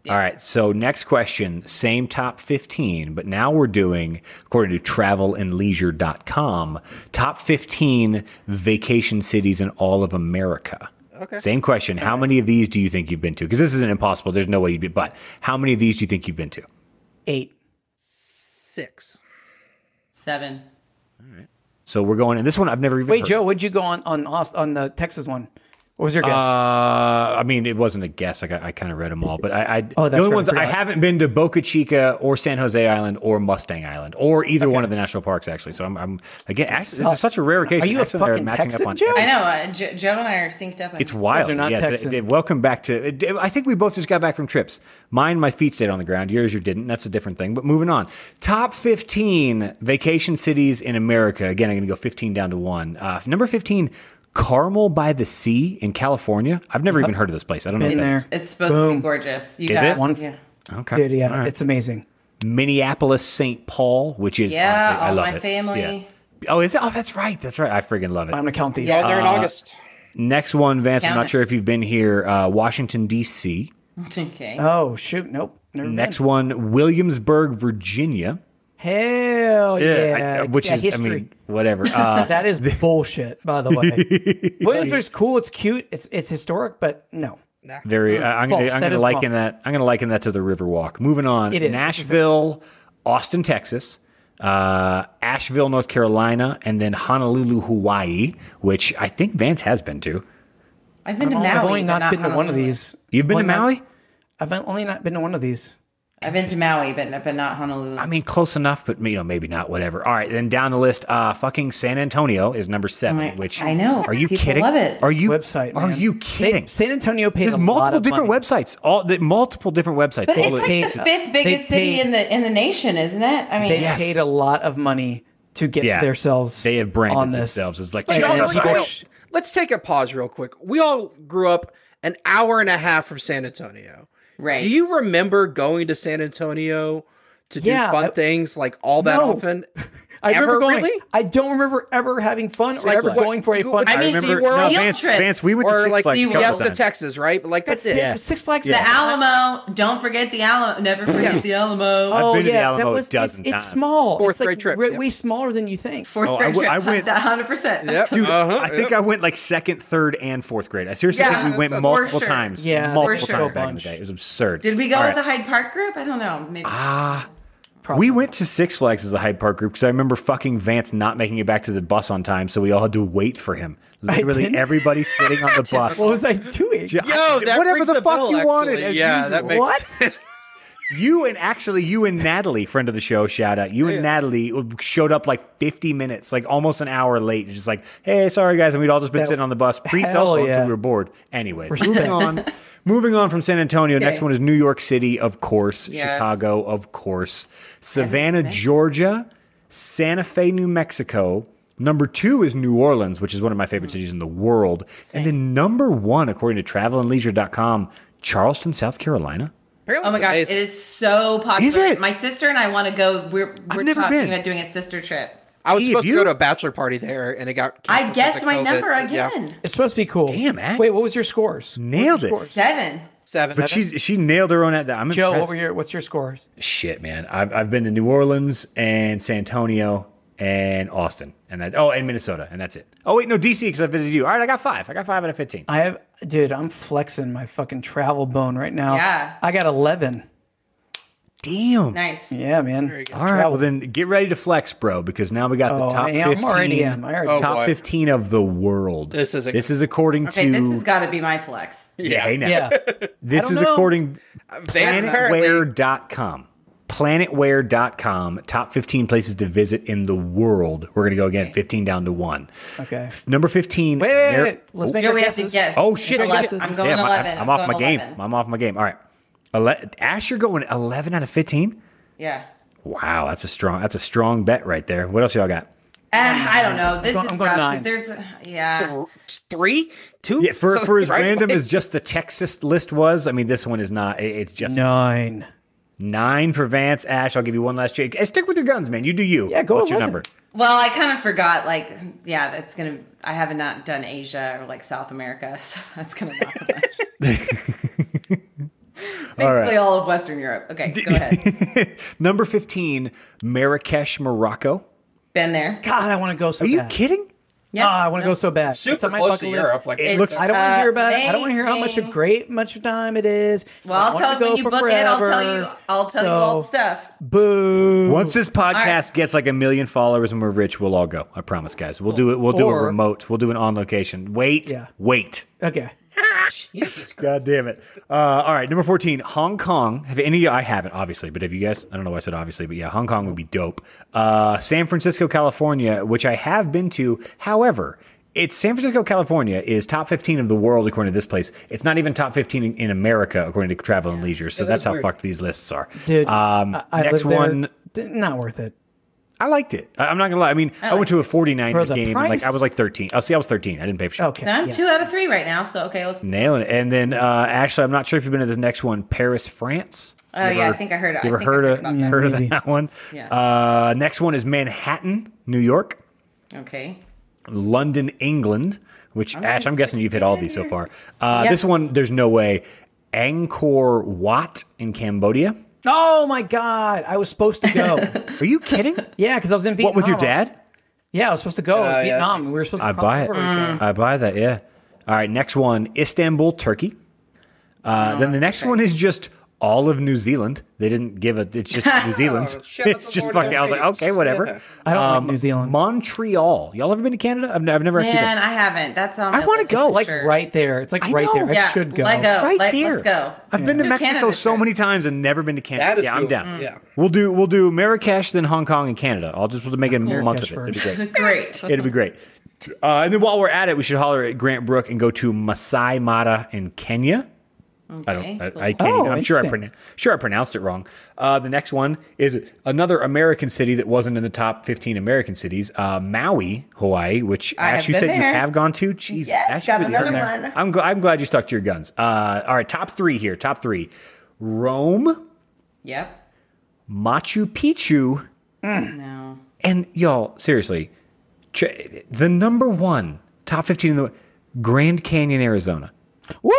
sense. All right. So next question, same top 15, but now we're doing, according to travelandleisure.com, top 15 vacation cities in all of America. Okay. Same question. How many of these do you think you've been to? Because this isn't impossible. There's no way you'd be, but how many of these do you think you've been to? Eight. Six. Seven. So we're going, and this one I've never even Wait, heard Joe, of. what'd you go on on on the Texas one? What was your guess? Uh, I mean, it wasn't a guess. Like I, I kind of read them all, but I, I Oh, the only right, ones I forgot. haven't been to Boca Chica or San Jose Island or Mustang Island or either one of the national parks actually. So I'm, I'm again, actually, this is such a rare occasion. Are you a Actually, they're fucking matching up Texan, on Joe? every- I know. Uh, jo- Joe and I are synced up. It's wild. are not yeah, Texan. d- d- welcome back to. I think we both just got back from trips. Mine, my feet stayed on the ground. Yours, you didn't. That's a different thing. But moving on. Top 15 vacation cities in America. Again, I'm going to go 15 down to one. Uh, number 15, Carmel by the Sea in California. I've never even heard of this place. I don't know. Been what that It's supposed to be gorgeous. You Is got it? One- yeah. Okay. Dude, yeah, All right. it's amazing. Minneapolis, St. Paul, which is Yeah, honestly, I all love my it. family. Yeah. Oh, is it? Oh, that's right. That's right. I friggin' love it. I'm gonna count these. Yeah, they're Uh, in August. Next one, Vance. I'm not it. sure if you've been here. Uh, Washington D.C. Okay. Oh shoot, nope. Never Next been. one, Williamsburg, Virginia. Hell yeah, I- uh, which yeah, is history. I mean, whatever. Uh, that is bullshit, by the way. Williamsburg's cool. It's cute. It's it's historic, but no. very. Uh, I'm, gonna, False. I'm gonna is liken wrong. that. I'm gonna liken that to the Riverwalk. Moving on. It is. Nashville, Austin, Texas. Uh, Asheville, North Carolina, and then Honolulu, Hawaii, which I think Vance has been to. I've been to Maui. I've only but not been to one of these. You've been to Only not- Maui? I've only not been to one of these. I've been to Maui, but but not Honolulu. I mean, close enough, but you know, maybe not. Whatever. All right, then down the list, uh, fucking San Antonio is number seven. I- which I know. Are you People kidding? love it. Are This you website, Are man. you They, kidding? San Antonio pays There's a lot multiple of different money. websites. All the multiple different websites. but all it's like paid- the fifth biggest they city paid- in the in the nation, isn't it? I mean, They Yes. paid a lot of money to get Yeah. themselves. they have branded on this. themselves as like Like, check and us. Let's take a pause real quick. We all grew up an hour and a half from San Antonio. Right. Do you remember going to San Antonio to do fun that- things like all that No. often? I remember going. really? I don't remember ever having fun or Like ever what? going for a fun. went to I mean, remember SeaWorld? no, Field Vance, trips. Vance, we went to or Six like Flags a SeaWorld. couple yes, to times. Texas, right? But like that's, That's it. it. Six Flags. The Alamo. Don't forget the Alamo. Never forget the Alamo. Oh been to the yeah, Alamo that a was. It's, it's small. Fourth it's like grade trip, Way, yep. way smaller than you think. Fourth Oh, I grade w- I trip. went- hundred percent. Yep. Dude, Uh-huh, I think yep. I went like second, third, and fourth grade. I seriously Yeah, think we went multiple times. Yeah, multiple times back in the day. It was absurd. Did we go All as a Hyde Park group? I don't know. Maybe. Ah, Probably. we went to Six Flags as a Hyde Park group because I remember fucking Vance not making it back to the bus on time, so we all had to wait for him. Literally, everybody sitting on the bus. What was I doing? Yo, that whatever rings the fuck bell, you wanted. actually. as Yeah, usual. that makes What? You and actually you and Natalie, friend of the show, shout out. You and Natalie showed up like 50 minutes, like almost an hour late. Just like, hey, sorry guys, and we'd all just been That- sitting on the bus pre cell hell phone, yeah. so we were bored. Anyways, Respect. moving on. Moving on from San Antonio. Next one is New York City, of course. Yes. Chicago, of course. Savannah, Georgia. Santa Fe, New Mexico. Number two is New Orleans, which is one of my favorite cities in the world. And then number one, according to travelandleisure.com, Charleston, South Carolina. Oh my gosh, it is so popular. Is it? My sister and I want to go. We're we're never talking been. about doing a sister trip. I was Eve, supposed you- to go to a bachelor party there, and it got. I canceled guessed my of number COVID. Yeah. again. It's supposed to be cool. Damn, Ash. Wait, what was your scores? Nailed it. Scores. Seven. Seven. But she she nailed her own at that. I'm Joe, what impressed. were your what's your scores? Shit, man. I've, I've been to New Orleans and San Antonio and Austin and that. Oh, and Minnesota, and that's it. Oh wait, no DC because I visited you. All right, I got five. I got five out of fifteen. I have, dude. I'm flexing my fucking travel bone right now. Yeah. I got 11. Damn. Nice. Yeah, man. All right, well then get ready to flex, bro, because now we got Oh, the top I am. I'm 15. already am. I already Oh, top boy. 15 of the world. This is a- this is according Okay, to this has got to be my flex. yeah, hey now. Yeah. This is don't know. according uh, Vance apparently- planetware.com. Planetware.com, top 15 places to visit in the world. We're going to go again, 15 down to 1. Okay. Number 15. Wait, wait, Mar- wait. Let's make No, our we guesses. guess. Oh shit! Make our shit, guesses. shit. I'm going Damn, I- 11. I'm I'm off going my game. I'm off my game. All right. Ele- Ash, you're going 11 out of 15. Yeah. Wow, that's a strong. That's a strong bet right there. What else y'all got? Uh, I don't know. This going- is I'm going rough nine. there's yeah. three, two. Yeah, for for as Right? random Like- as just the Texas list was, I mean, this one is not. It's just Nine. nine for Vance. Ash, I'll give you one last chance. Hey, Stick with your guns, man. You do you. Yeah, go What's your 11. number? Well, I kind of forgot. Like, yeah, that's gonna. I haven't not done Asia or like South America, so that's gonna knock a bunch. Basically, all, of Western Europe. Okay, go ahead. Number 15, Marrakesh, Morocco. Been there. God, I want to go so Are you bad. kidding? Yeah. Ah, I want to no. go so bad. It's super on my close to bucket list. Europe. Like It's- looks- I don't want to hear about it. I don't want to hear how much a great much time it is. Well, I I'll want tell to you go when you for book it. I'll tell forever. you. I'll tell you all the stuff. Boo. Once this podcast right. gets like a million followers and we're rich, we'll all go. I promise, guys. We'll do it. We'll do a remote. We'll do an on location. Wait, Yeah. wait. Okay. Jesus Christ. God damn it. Uh, all right, number 14, Hong Kong. Have any of you, I haven't, obviously, but have you guys? I don't know why I said obviously, but yeah, Hong Kong would be dope. Uh, San Francisco, California, which I have been to. However, it's San Francisco, California is top 15 of the world according to this place. It's not even top 15 in, in America according to Travel and Leisure. So Yeah, that's that's how fucked these lists are. Dude, um, I, I next lived there. one. Not worth it. I liked it. I- I'm not gonna lie. I mean, I, went to a 49ers game. and, Like? I was like 13. Oh, see, I was 13. I didn't pay for shit. Okay. Now I'm yeah. two out of three right now. So okay, let's. Nailing it. And then uh, actually, I'm not sure if you've been to this next one, Paris, France. Oh yeah, I think I heard. You ever I think I heard of about Yeah. that. heard of maybe. that one? Yeah. Uh, next one is Manhattan, New York, Okay. London, England. Which Ash, I'm guessing you've hit all these so far. Uh, Yeah. This one, there's no way. Angkor Wat in Cambodia. Oh my God. I was supposed to go. Are you kidding? yeah, because I was in Vietnam. what with your I was- dad? Yeah, I was supposed to go. Uh, yeah. Vietnam. We were supposed to I buy it. over. I buy that. Yeah. All right. Next one, Istanbul, Turkey. Uh, then the next one is just all of New Zealand. They didn't give a. It's just New Zealand. Oh, it's just Lord fucking. I was like, okay, whatever. Yeah. I don't Um, like New Zealand. Montreal. Y'all ever been to Canada? I've, I've never actually Man, been. I haven't. That's on. I wanna go. for like sure. right there. It's like I right know. there. Yeah, I should go. Let go. Right Let, there. Let's go. I've been to Do Mexico Canada so many times and never been to Canada. That is yeah, I'm cool. down. Yeah. We'll do we'll do Marrakesh, then Hong Kong and Canada. I'll just we'll make it a month of it. It'd be great. Great. It'd be great. Uh, and then while we're at it, we should holler at Grant Brook and go to Masai Mara in Kenya. I don't. I, cool. I can't. Oh, even, I'm sure I interesting. sure I pronounced it wrong. Uh, the next one is another American city that wasn't in the top 15 American cities. Uh, Maui, Hawaii, which I have Ash, you been said you have gone to. Jesus, Yes, Ash, got another are- one. I'm glad. I'm glad you stuck to your guns. Uh, all right, top three here. Top three: Rome, Yep. Machu Picchu, No. and y'all, seriously, ch- the number one top 15 in the Grand Canyon, Arizona. Woo!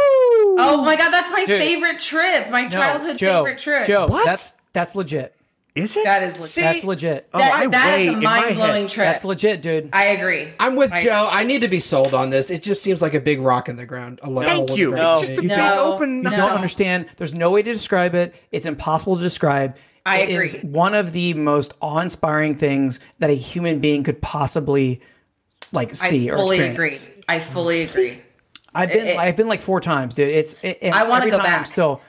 Oh my god, that's my Dude. favorite trip. My No, childhood Joe, favorite trip. Joe, What? that's that's legit. Is it? That is legit. That's legit. Oh, That- I that way is in a my mind blowing head. trip. That's legit, dude. I agree. I'm with I- Joe. I need to be sold on this. It just seems like a big rock in the ground. A Thank level you. of No. Just a You big don't- open. No. You don't understand. There's no way to describe it. It's impossible to describe. I It is agree. one of the most awe-inspiring things that a human being could possibly like see or I or fully experience. agree. I fully agree. I've been It- I've been like four times, dude. It's it, I wanna every go time I'm back. still.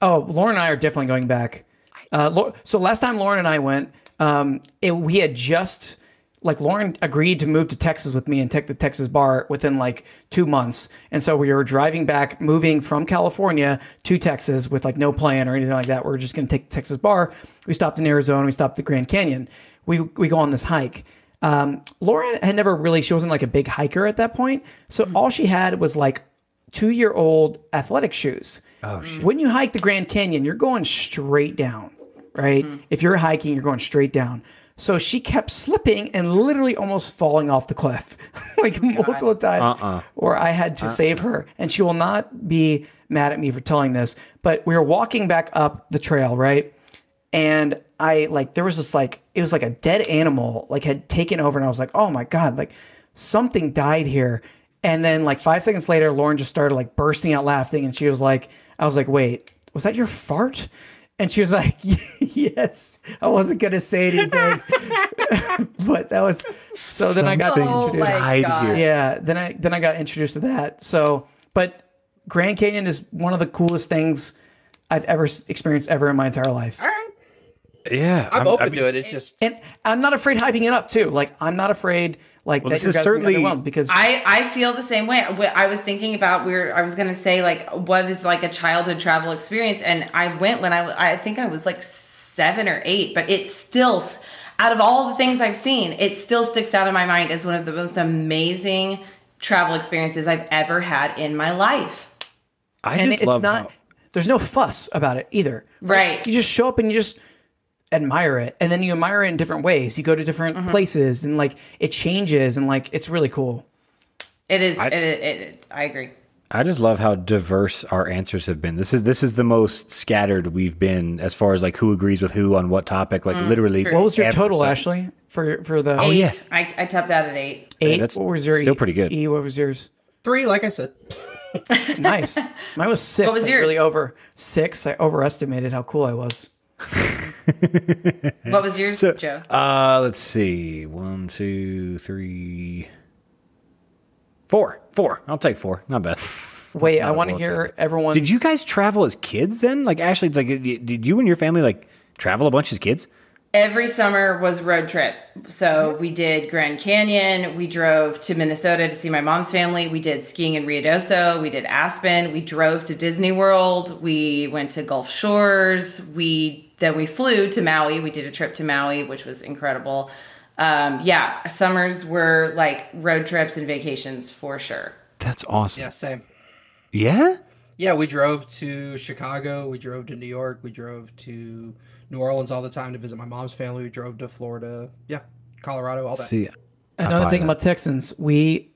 Oh, Lauren and I are definitely going back. Uh, so last time Lauren and I went, um, it, we had just like Lauren agreed to move to Texas with me and take the Texas bar within like two months, and so we were driving back, moving from California to Texas with like no plan or anything like that. We are just going to take the Texas bar. We stopped in Arizona. We stopped at the Grand Canyon. We we go on this hike. Um, Lauren had never really, she wasn't like a big hiker at that point. So hmm. all she had was like two year old athletic shoes. Oh, shit. Hmm. When you hike the Grand Canyon, you're going straight down, right? Hmm. If you're hiking, you're going straight down. So she kept slipping and literally almost falling off the cliff, like multiple times, uh-uh. where I had to uh-uh. save her. And she will not be mad at me for telling this, but we were walking back up the trail, right? And I like there was this like it was like a dead animal like had taken over and I was like oh my god like something died here. And then like five seconds later Lauren just started like bursting out laughing and she was like I was like wait was that your fart? And she was like yes I wasn't gonna say anything. But that was so then I got Something introduced. my God. yeah then i then i got introduced to that. So but grand canyon is one of the coolest things i've ever experienced ever in my entire life Yeah, I'm, I open mean, to it. It's just and i'm not afraid hyping it up too like i'm not afraid like that this is guys are gonna be certainly- underwhelmed because I, I feel the same way. I was thinking about where I was gonna say like what is like a childhood travel experience, and I went when I I think I was like seven or eight, but it still out of all the things I've seen, it still sticks out in my mind as one of the most amazing travel experiences I've ever had in my life. I and just it's love not how- there's no fuss about it either Right. you just show up and you just admire it and then you admire it in different ways you go to different Mm-hmm. places and like it changes and like it's really cool It is. it, it, it, I agree. I just love how diverse our answers have been. This is this is the most scattered we've been as far as like who agrees with who on what topic. Like literally, what was your total So- ashley for for the Eight. yeah. I, I tapped out at eight. eight that's what was your still E- pretty good. e what was yours three, like I said. Nice. Mine was six. was like, yours? really over six. I overestimated how cool I was. What was yours, Joe? Uh, let's see. One, two, three, four. Four. I'll take four. Not bad. Wait, I want to hear everyone. Did you guys travel as kids then? Like Ashley, like did you and your family like travel a bunch as kids? Every summer was road trip. So we did Grand Canyon. We drove to Minnesota to see my mom's family. We did skiing in Ruidoso. We did Aspen. We drove to Disney World. We went to Gulf Shores. We then we flew to Maui. We did a trip to Maui, which was incredible. Um, yeah, summers were like road trips and vacations for sure. That's awesome. Yeah, same. Yeah. Yeah, we drove to Chicago. We drove to New York. We drove to New Orleans all the time to visit my mom's family. We drove to Florida. Yeah, Colorado, all that. See, Another thing that. about Texans, we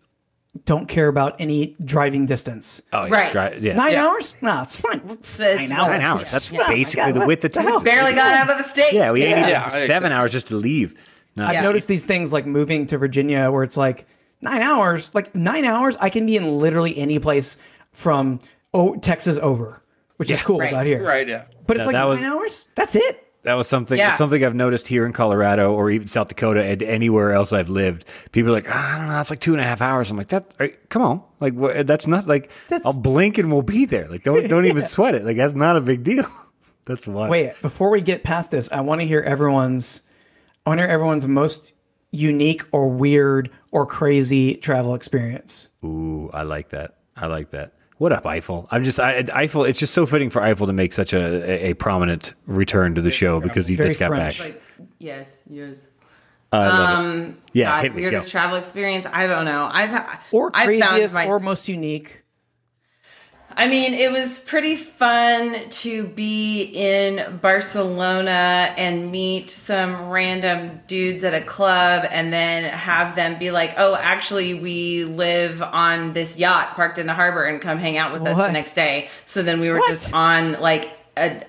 don't care about any driving distance. oh, yeah, Right. dri- yeah. Nine Yeah. hours? Nah, it's fine. it's Nine hours. Nine hours. That's Yeah, basically the width of the hell? Texas. Barely got out of the state. Yeah, we ain't even Yeah, seven hours just to leave. No. I've Yeah. noticed these things like moving to Virginia where it's like nine hours. Like nine hours, I can be in literally any place from oh, Texas over, which is cool Right. about here. Right, yeah. But it's That- like that was- nine hours? That's it. That was something Yeah. something I've noticed here in Colorado or even South Dakota and anywhere else I've lived. People are like, "Ah, I don't know, it's like two and a half hours. I'm like, that. are- come on, like wha- that's not like That's- I'll blink and we'll be there. Like don't don't even sweat it. Like that's not a big deal. that's why. Wait, before we get past this, I want to hear everyone's I want to hear everyone's most unique or weird or crazy travel experience. Ooh, I like that. I like that. What up, Eiffel? I'm just I, Eiffel. It's just so fitting for Eiffel to make such a, a, a prominent return to the show because he Very just got French. back. Like, yes, yes. I love it. Um, Yeah, God, hit me, go. weirdest travel experience. I don't know. I've ha- Or I've found craziest my- or most unique. I mean, it was pretty fun to be in Barcelona and meet some random dudes at a club and then have them be like, oh, actually, we live on this yacht parked in the harbor and come hang out with us the next day. So then we were What? just on like a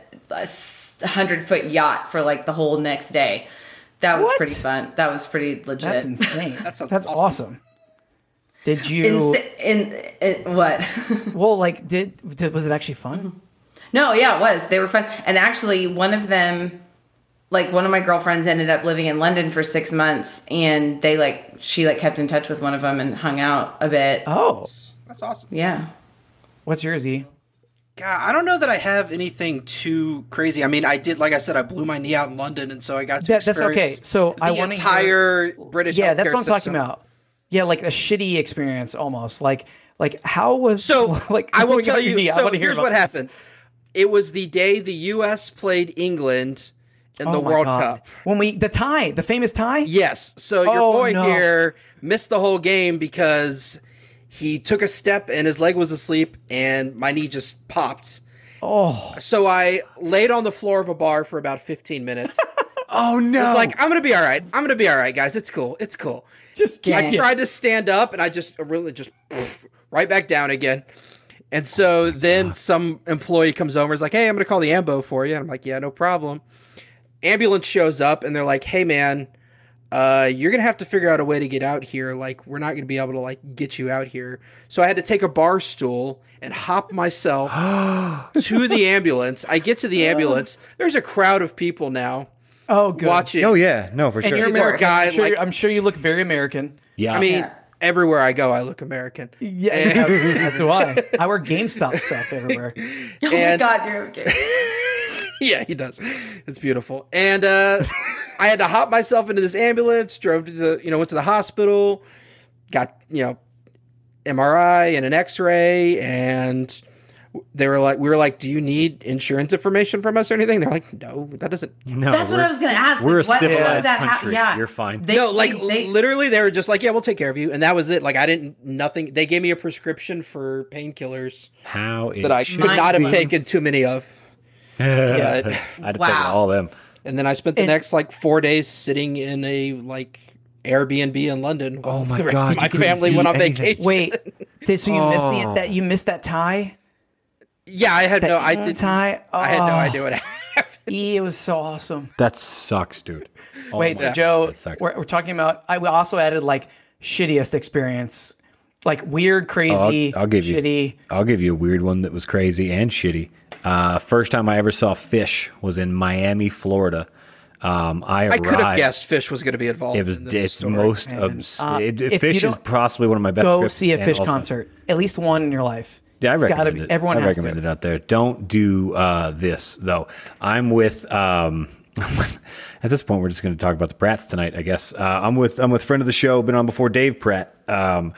hundred foot yacht for like the whole next day. That was What? pretty fun. That was pretty legit. That's insane. That sounds That's awesome. awesome. Did you? in, in, in what? well, like, did, did was it actually fun? Mm-hmm. No, yeah, it was. They were fun. And actually, one of them, like one of my girlfriends ended up living in London for six months and they like, she like kept in touch with one of them and hung out a bit. Oh, That's awesome. Yeah. what's yours, E? God, I don't know that I have anything too crazy. I mean, I did, like I said, I blew my knee out in London, and so I got to That- that's okay. So I the wanna hear- British. Yeah, that's what I'm talking about. Yeah, like a shitty experience almost. Like, like how was So, like I will tell you. knee? So here's what this. happened. It was the day the U.S. played England in oh the Oh my World God. Cup. When we the tie, the famous tie. Yes. So your Oh, boy no. here missed the whole game because he took a step and his leg was asleep, and my knee just popped. Oh, So I laid on the floor of a bar for about 15 minutes. Oh no! It's like I'm gonna be all right. I'm gonna be all right, guys. It's cool. It's cool. Just I can't. tried to stand up and I just really just poof, right back down again. And so then some employee comes over and is like, Hey, I'm gonna call the ambo for you. And I'm like, Yeah, no problem. Ambulance shows up and they're like, Hey man, uh, you're gonna have to figure out a way to get out here. Like, we're not gonna be able to like get you out here. So I had to take a bar stool and hop myself to the ambulance. I get to the ambulance. There's a crowd of people now oh, good. watching. oh yeah, no for And sure. you're Poor American. guy, I'm, sure like- I'm sure you look very American. yeah, I mean, Yeah. everywhere I go, I look American. Yeah, as do I. I wear GameStop stuff everywhere. Oh my God, you're okay. yeah, he does. It's beautiful. And uh, I had to hop myself into this ambulance, drove to the, you know, went to the hospital, got, you know, MRI and an X-ray, and they were like, we were like, do you need insurance information from us or anything? They're like, no, that doesn't. no, That's what I was going to ask. We're a like, what, what civilized does that hap- country. yeah. You're fine. They, no, like they, they- literally, they were just like, yeah, we'll take care of you, and that was it. Like I didn't nothing. They gave me a prescription for painkillers How it that I could Mind not have taken too many of. yeah. I'd have Wow. taken all them. And then I spent the And- next like four days sitting in a like Airbnb in London. Oh my God, My family went on anything. vacation. Wait, did, so you missed the Oh. that you missed that tie? Yeah, I had That no. I England did. tie. I had no Oh, idea what happened. E, it was so awesome. That sucks, dude. Oh Wait, so God, Joe, we're, we're talking about. I also added like shittiest experience, like weird, crazy, I'll give you- I'll give you a weird one that was crazy and shitty. Uh, first time I ever saw Phish was in Miami, Florida. Um, I I could have guessed Phish was going to be involved. It was in this it's story. most Man, obs- uh, it, if Phish is don't- possibly one of my best. Go see a Phish concert, at least one in your life. Yeah, I It's recommend be- it. Everyone I has recommend to. it out there. Don't do uh, this though. I'm with. Um, at this point, we're just going to talk about the Pratts tonight. I guess uh, I'm with. I'm with friend of the show, been on before, Dave Pratt. Um,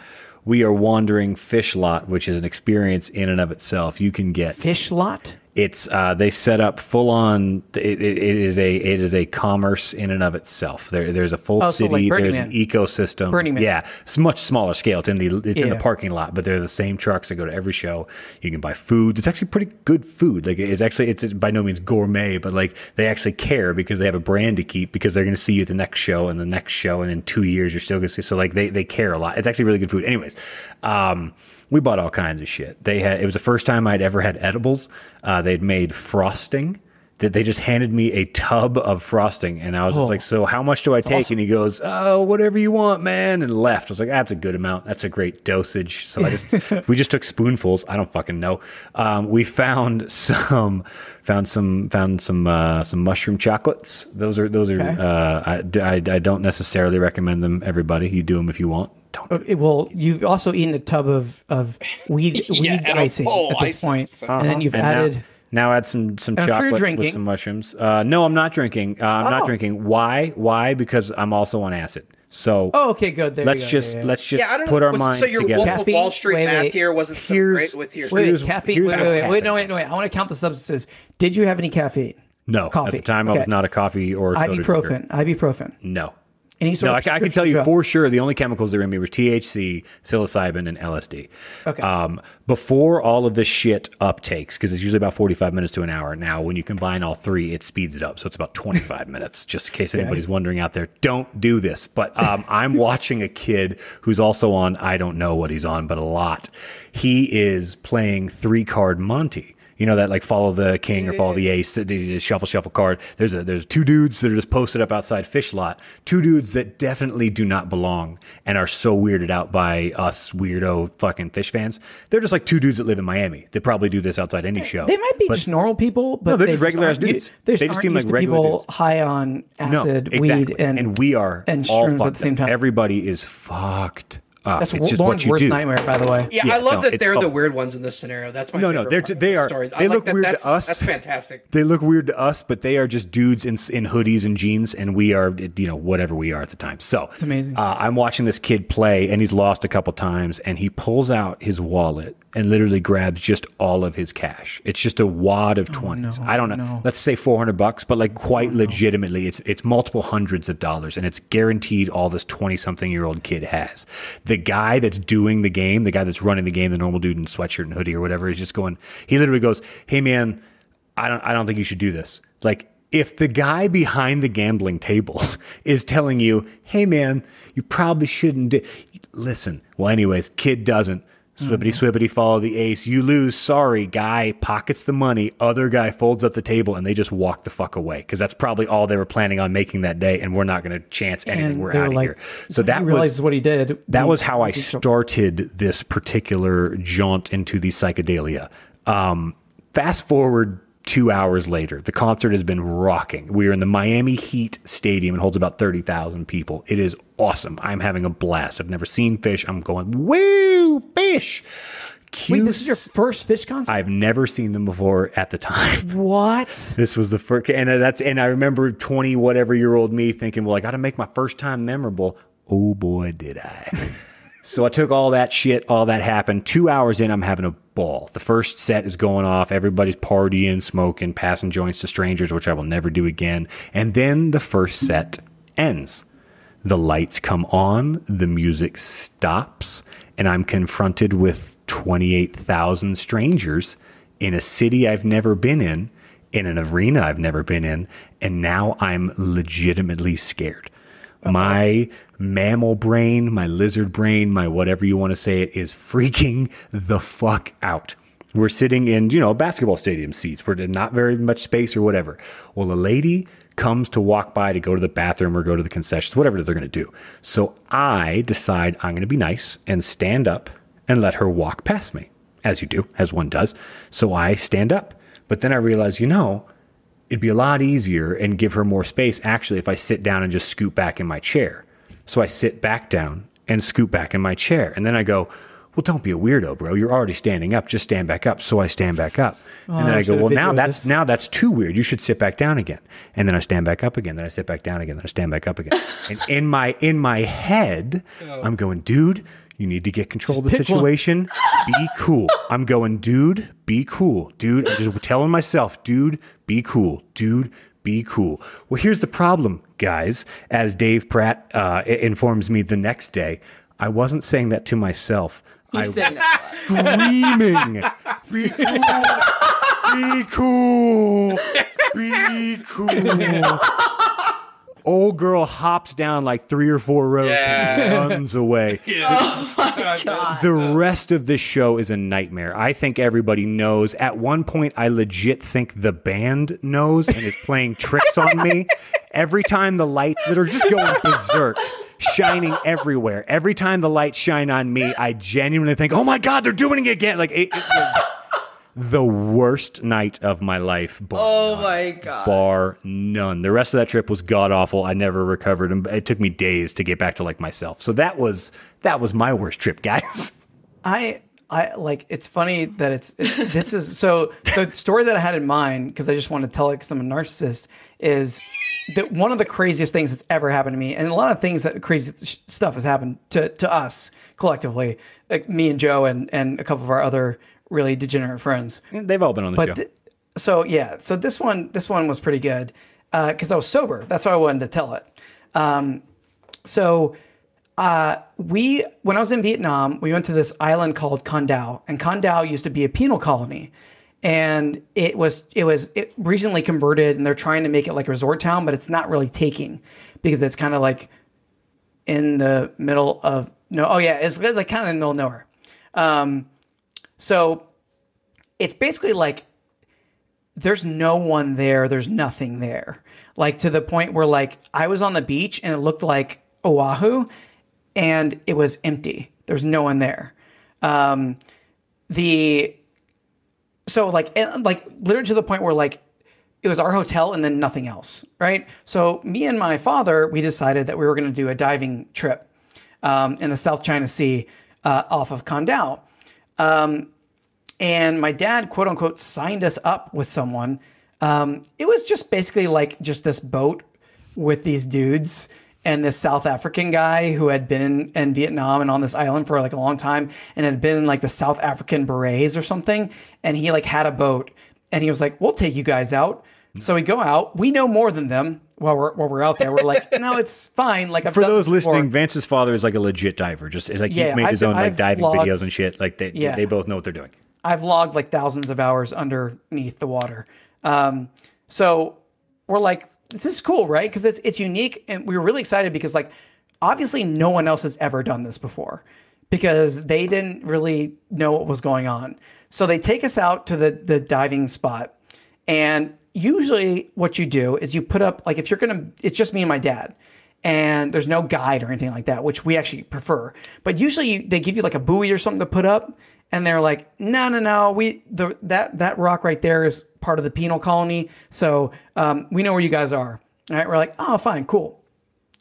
we are wandering Phish lot, which is an experience in and of itself. You can get Phish lot. It's uh, they set up full on. It, it, it is a it is a commerce in and of itself. There there's a full Oh, so city. like there's Man. an ecosystem. Burning Man. Yeah, it's much smaller scale. It's in the it's in the parking lot, but they're the same trucks that go to every show. You can buy food. It's actually pretty good food. Like it's actually it's by no means gourmet, but like they actually care because they have a brand to keep because they're going to see you at the next show and the next show and in two years you're still going to see. So like they they care a lot. It's actually really good food. Anyways. Um, we bought all kinds of shit. They had it was the first time I'd ever had edibles. Uh, they'd made frosting. That they just handed me a tub of frosting, and I was just like, "So how much do I take?" And he goes, "Oh, whatever you want, man," and left. I was like, "That's a good amount. That's a great dosage." So I just we just took spoonfuls. I don't fucking know. Um, we found some found some found some uh, some mushroom chocolates. Those are those are. Okay. Uh, I, I I don't necessarily recommend them. Everybody, you do them if you want. Don't Well, you've also eaten a tub of of weed weed and icing bowl at this icing, point, so- and then you've And added. now, now add some some I'm chocolate drinking. with some mushrooms. Uh, no, I'm not drinking. Uh, I'm Oh. not drinking. Why? Why? Because I'm also on acid. So Oh, okay, good. There let's you go. just Yeah, yeah. let's just Yeah, I don't put know. our was- minds so your together. Wolf of Wall Street Wait, math wait. here wasn't so Here's- great with your. Wait, Here's- caffeine. here's Wait, wait, wait, wait, no, wait, no, wait. I want to count the substances. Did you have any caffeine? no, coffee. at the time I was not a coffee or soda drinker. Ibuprofen. Ibuprofen. No, Any sort No, I, of can- I can tell you prescription for sure the only chemicals that were in me were THC, psilocybin, and LSD. Okay. Um, before all of this shit uptakes, because it's usually about 45 minutes to an hour. Now, when you combine all three, it speeds it up. So it's about 25 minutes, just in case anybody's wondering out there. Don't do this. But um, I'm watching a kid who's also on, I don't know what he's on, but a lot. He is playing three card Monte you know that like follow the king or follow the ace that they just shuffle shuffle card. There's a there's two dudes that are just posted up outside Phish lot. Two dudes that definitely do not belong and are so weirded out by us weirdo fucking Phish fans. They're just like two dudes that live in miami. They probably do this outside any show They might be But- just normal people, but No, they're they just regular dudes. They just, They just aren't seem like regular people dudes. high on acid, weed, and we are and all shrooms at fucked the same time. everybody is fucked up That's it's just Lauren's what you worst do nightmare, by the way. Yeah, Yeah, I love no, that they're oh. the weird ones in this scenario. That's my No, no, they're part t- of they the are- story. I they like look that. weird to us. That's fantastic. They look weird to us, but they are just dudes in in hoodies and jeans, and we are you know whatever we are at the time. So it's amazing. Uh, I'm watching this kid play, and he's lost a couple times, and he pulls out his wallet and literally grabs just all of his cash. It's just a wad of oh, twenties. I don't know. no. Let's say 400 bucks, but like quite oh, legitimately, it's it's multiple hundreds of dollars, and it's guaranteed all this 20 something year old kid has. The guy that's doing the game, the guy that's running the game, the normal dude in sweatshirt and hoodie or whatever, is just going. He literally goes, "Hey man." I don't I don't think you should do this. Like if the guy behind the gambling table is telling you, "Hey man, you probably shouldn't do listen." Well, anyways, kid doesn't. Swippity swippity follow the ace. You lose. Sorry, guy pockets the money. Other guy folds up the table and they just walk the fuck away because that's probably all they were planning on making that day. And we're not going to chance anything. And we're out of like, here. So that was realizes what he did. that We- was how I we did trouble. started this particular jaunt into the psychedelia. Um, fast forward two hours later, the concert has been rocking. We are in the Miami Heat Stadium. It holds about 30,000 people. It is awesome. I'm having a blast. I've never seen Phish. I'm going, woo, Phish. Wait, this is your first Phish concert? I've never seen them before at the time. what? This was the first, and uh, that's, and I remember 20 whatever year old me thinking, well, I got to make my first time memorable. Oh boy, did I. so I took all that shit, all that happened. Two hours in, I'm having a ball. The first set is going off. Everybody's partying, smoking, passing joints to strangers, which I will never do again. And then the first set ends. The lights come on, the music stops, and I'm confronted with 28,000 strangers in a city I've never been in, in an arena I've never been in, and now I'm legitimately scared. My mammal brain, my lizard brain, my whatever you want to say it is freaking the fuck out. We're sitting in, you know, basketball stadium seats where there's not very much space or whatever. Well, a lady comes to walk by to go to the bathroom or go to the concessions, whatever it is they're going to do. So I decide I'm going to be nice and stand up and let her walk past me, as you do, as one does. So I stand up. But then I realize, you know, it'd be a lot easier and give her more space actually if I sit down and just scoot back in my chair. So I sit back down and scoot back in my chair. And then I go, well, don't be a weirdo, bro. You're already standing up. Just stand back up. So I stand back up. and then I I go, well, now that's this. now that's too weird. You should sit back down again. And then I stand back up again. Then I sit back down again. Then I stand back up again. and in my in my head, I'm going, dude, you need to get control of the situation. Be cool. I'm going, dude, be cool. Dude, I'm just telling myself, dude, be cool. Dude, be cool. Well, here's the problem, guys. As Dave Pratt uh, informs me the next day, I wasn't saying that to myself. I was said screaming, be cool, be cool, be cool. Old girl hops down like three or four rows and runs away. Oh the rest of this show is a nightmare. I think everybody knows. At one point, I legit think the band knows and is playing tricks on me. Every time the lights that are just going berserk, shining everywhere. Every time the lights shine on me, I genuinely think, "Oh my god, they're doing it again!" Like it, it was the worst night of my life. bar Oh none. my god. Bar none. The rest of that trip was god awful. I never recovered, and it took me days to get back to like myself. So that was that was my worst trip, guys. I I like it's funny that it's it, this is so the story that I had in mind because I just want to tell it because I'm a narcissist is that one of the craziest things that's ever happened to me and a lot of things that crazy sh- stuff has happened to to us collectively like me and Joe and and a couple of our other really degenerate friends They've all been on the show. but th- so yeah, so this one this one was pretty good because I was sober. That's why I wanted to tell it. Um, so uh, we when I was in Vietnam, we went to this island called Con Dao, and Con Dao used to be a penal colony, and it was it was it recently converted, and they're trying to make it like a resort town, but it's not really taking because it's kind of like in the middle of no, oh yeah, it's like kind of in the middle of nowhere. Um, so it's basically like there's no one there, there's nothing there, like to the point where like I was on the beach and it looked like Oahu and it was empty. There's no one there. Um, the so like like literally to the point where like it was our hotel and then nothing else, right? So me and my father, we decided that we were going to do a diving trip um, in the South China Sea uh, off of Con Dao. Um, and my dad, quote unquote, signed us up with someone. Um, it was just basically like just this boat with these dudes and this South African guy who had been in, in, Vietnam and on this island for like a long time and had been in like the South African berets or something. And he like had a boat and he was like, we'll take you guys out. So we go out. We know more than them while we're while we're out there. We're like, no, it's fine. Like I've for those listening, Vance's father is like a legit diver. Just like yeah, he's made I've his own like diving logged, videos and shit. Like they yeah. they both know what they're doing. I've logged like thousands of hours underneath the water. Um, so we're like, this is cool, right? Because it's it's unique, and we were really excited because like obviously no one else has ever done this before because they didn't really know what was going on. So they take us out to the the diving spot, and usually what you do is you put up like if you're gonna it's just me and my dad and there's no guide or anything like that which we actually prefer but usually you, they give you like a buoy or something to put up and they're like no no no we the, that that rock right there is part of the penal colony. So um, we know where you guys are. All right. We're like oh fine cool.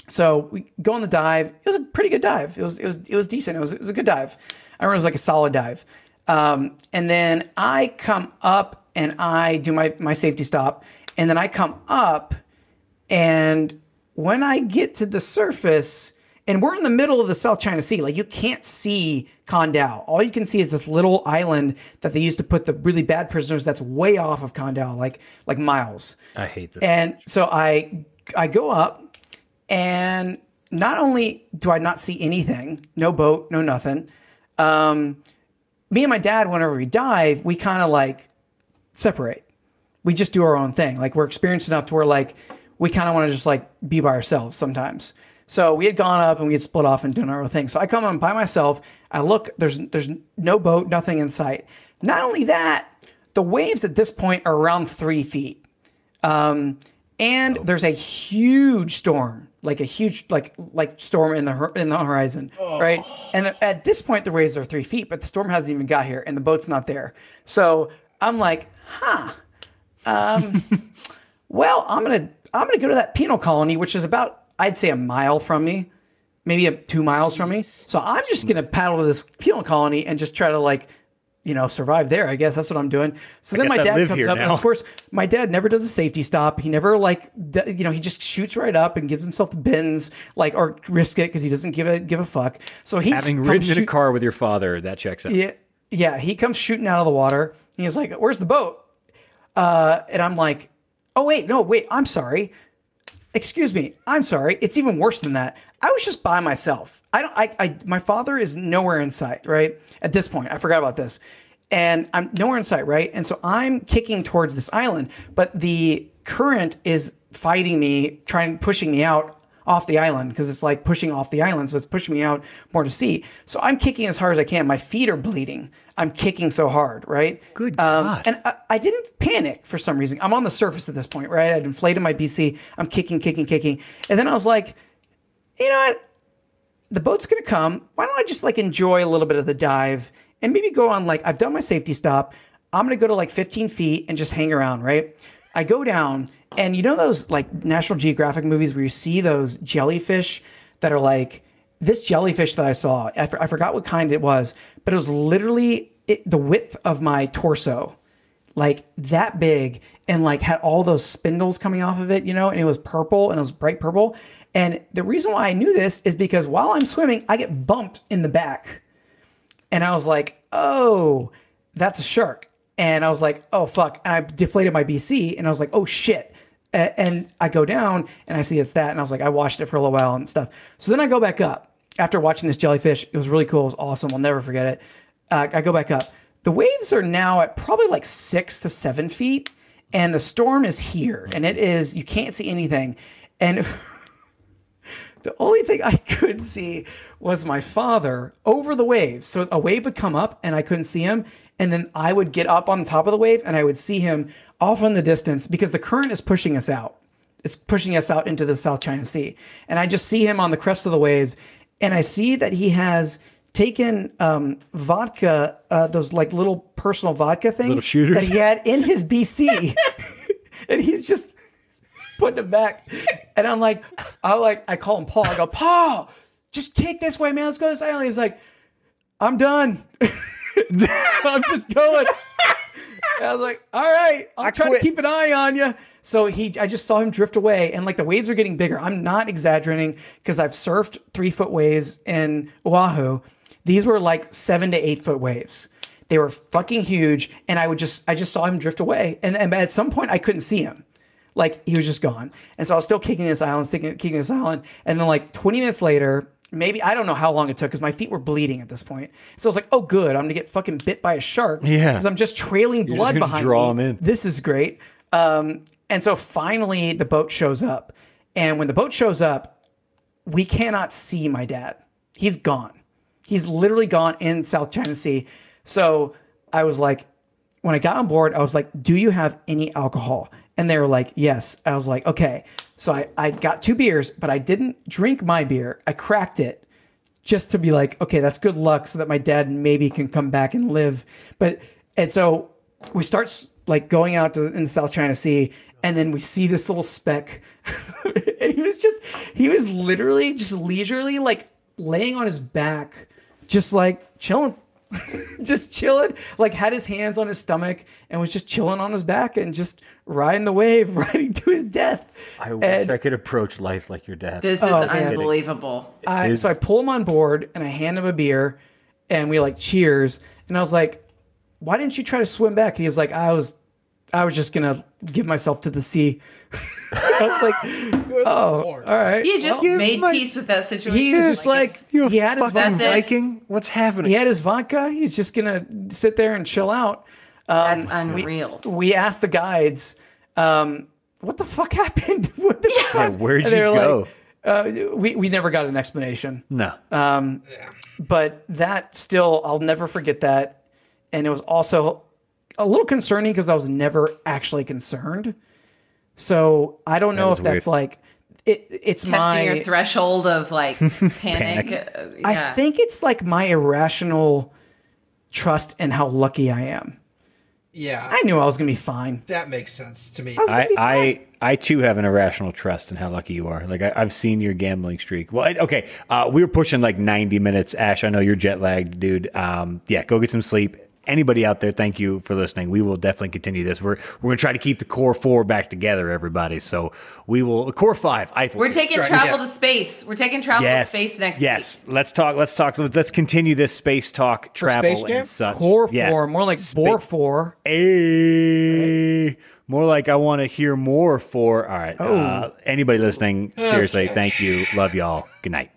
So we go on the dive. It was a pretty good dive. It was it was it was decent. It was, it was a good dive. I remember it was like a solid dive. Um, and then i come up and I do my, my safety stop. And then I come up, and when I get to the surface, and we're in the middle of the South China Sea, like you can't see Con Dao. All you can see is this little island that they used to put the really bad prisoners that's way off of Con Dao, like like miles. I hate this. And so I I go up, and not only do I not see anything, no boat, no nothing. Um, me and my dad, whenever we dive, we kind of like separate. We just do our own thing. Like we're experienced enough to where like we kind of want to just like be by ourselves sometimes. So we had gone up and we had split off and done our own thing. So I come on by myself. I look. There's there's no boat, nothing in sight. Not only that, the waves at this point are around three feet, um, and oh. there's a huge storm, like a huge like like storm in the in the horizon, oh. right? And at this point, the waves are three feet, but the storm hasn't even got here, and the boat's not there. So I'm like, huh. Um, well, I'm gonna I'm gonna go to that penal colony, which is about I'd say a mile from me, maybe a, two miles from me. So I'm just gonna paddle to this penal colony and just try to like, you know, survive there. I guess that's what I'm doing. So I then my dad comes up, now. and of course, my dad never does a safety stop. He never like, you know, he just shoots right up and gives himself the bends, like or risk it because he doesn't give a give a fuck. So he's having ridden shoot- in a car with your father. That checks out. Yeah, yeah. He comes shooting out of the water. He's like, "Where's the boat?" Uh, and I'm like, "Oh wait, no, wait, I'm sorry. Excuse me, I'm sorry. It's even worse than that. I was just by myself. I don't. I, I my father is nowhere in sight. Right at this point, I forgot about this, and I'm nowhere in sight. Right, and so I'm kicking towards this island, but the current is fighting me, trying pushing me out off the island because it's like pushing off the island. So it's pushing me out more to sea. So I'm kicking as hard as I can. My feet are bleeding. I'm kicking so hard, right? Good um, God. And I, I, didn't panic for some reason. I'm on the surface at this point, right? I'd inflated my BC. I'm kicking, kicking, kicking. And then I was like, you know what? The boat's going to come. Why don't I just like enjoy a little bit of the dive and maybe go on like, I've done my safety stop. I'm going to go to like 15 feet and just hang around, right? I go down and you know those like National Geographic movies where you see those jellyfish that are like this jellyfish that I saw. I, forgot what kind it was, but it was literally it, the width of my torso, like that big, and like had all those spindles coming off of it, you know, and it was purple and it was bright purple. And the reason why I knew this is because while I'm swimming, I get bumped in the back. And I was like, oh, that's a shark. And I was like, oh, fuck. And I deflated my BC and I was like, oh, shit and I go down and I see it's that, and I was like, I watched it for a little while and stuff. So then I go back up after watching this jellyfish. It was really cool. It was awesome. I'll never forget it. Uh, I go back up. The waves are now at probably like six to seven feet, and the storm is here, and it is you can't see anything, and. The only thing I could see was my father over the waves. So a wave would come up and I couldn't see him. And then I would get up on top of the wave and I would see him off in the distance because the current is pushing us out. It's pushing us out into the South China Sea. And I just see him on the crest of the waves. And I see that he has taken um, vodka, uh, those like little personal vodka things that he had in his BC. and he's just putting them back. And I'm like, I like, I call him Paul. I go, Paul, just kick this way, man. Let's go to this island. He's like, I'm done. I'm just going. I was like, all right, I'll try quit. to keep an eye on you. So he, I just saw him drift away, and like the waves are getting bigger. I'm not exaggerating because I've surfed three foot waves in Oahu. These were like seven to eight foot waves. They were fucking huge, and I would just, I just saw him drift away, and, and at some point I couldn't see him like he was just gone. And so I was still kicking this island, sticking, kicking this island. And then like 20 minutes later, maybe I don't know how long it took because my feet were bleeding at this point. So I was like, oh, good, I'm gonna get fucking bit by a shark. Yeah. because I'm just trailing just blood gonna behind draw me. 'em in. This is great. Um, and so finally the boat shows up, and when the boat shows up, we cannot see my dad. He's gone. He's literally gone in South China Sea. So I was like, when I got on board, I was like, Do you have any alcohol? And they were like, Yes. I was like, Okay. So I, I got two beers, but I didn't drink my beer. I cracked it just to be like, Okay, that's good luck so that my dad maybe can come back and live. But, and so we start like going out to in the South China Sea, and then we see this little speck. and he was just, he was literally just leisurely like laying on his back, just like chilling just chilling, like had his hands on his stomach and was just chilling on his back and just riding the wave, riding to his death. I wish And- I could approach life like your dad. This is Oh, man. unbelievable. I, so I pull him on board and I hand him a beer and we like cheers. And I was like, why didn't you try to swim back? He was like, I was, I was just gonna give myself to the sea. I was like, oh, all right. You just Well, made my- peace with that situation. He was just like, you he had his vodka. Viking? What's happening? he had his vodka. He's just gonna sit there and chill out. that's unreal. we asked the guides, um, what the fuck happened? what the fuck? Where'd you they go? like, uh, we, we never got an explanation. no. But that still, I'll never forget that. And it was also a little concerning because I was never actually concerned. So I don't know is if that's like, it, it's Testing my. your threshold of like panic. Uh, I think it's like my irrational trust in how lucky I am. Yeah, I knew I was going to be fine. that makes sense to me. I was going I, be fine. I I too have an irrational trust in how lucky you are. Like I, I've seen your gambling streak. Well, I- okay, uh, we were pushing like ninety minutes. Ash, I know you're jet lagged, dude. Um, yeah, go get some sleep. Anybody out there, thank you for listening. We will definitely continue this. We're we're gonna try to keep the core four back together, everybody. So we will core five. Eiffel. We're taking Try- travel yeah. to space. We're taking travel yes, to space next yes. week. Let's talk. Let's talk. Let's continue this space talk, travel, Space and such. Core Yeah. four, more like bore four. A. more like I want to hear more for. All right. Uh, anybody listening, seriously, thank you. Love y'all. Good night.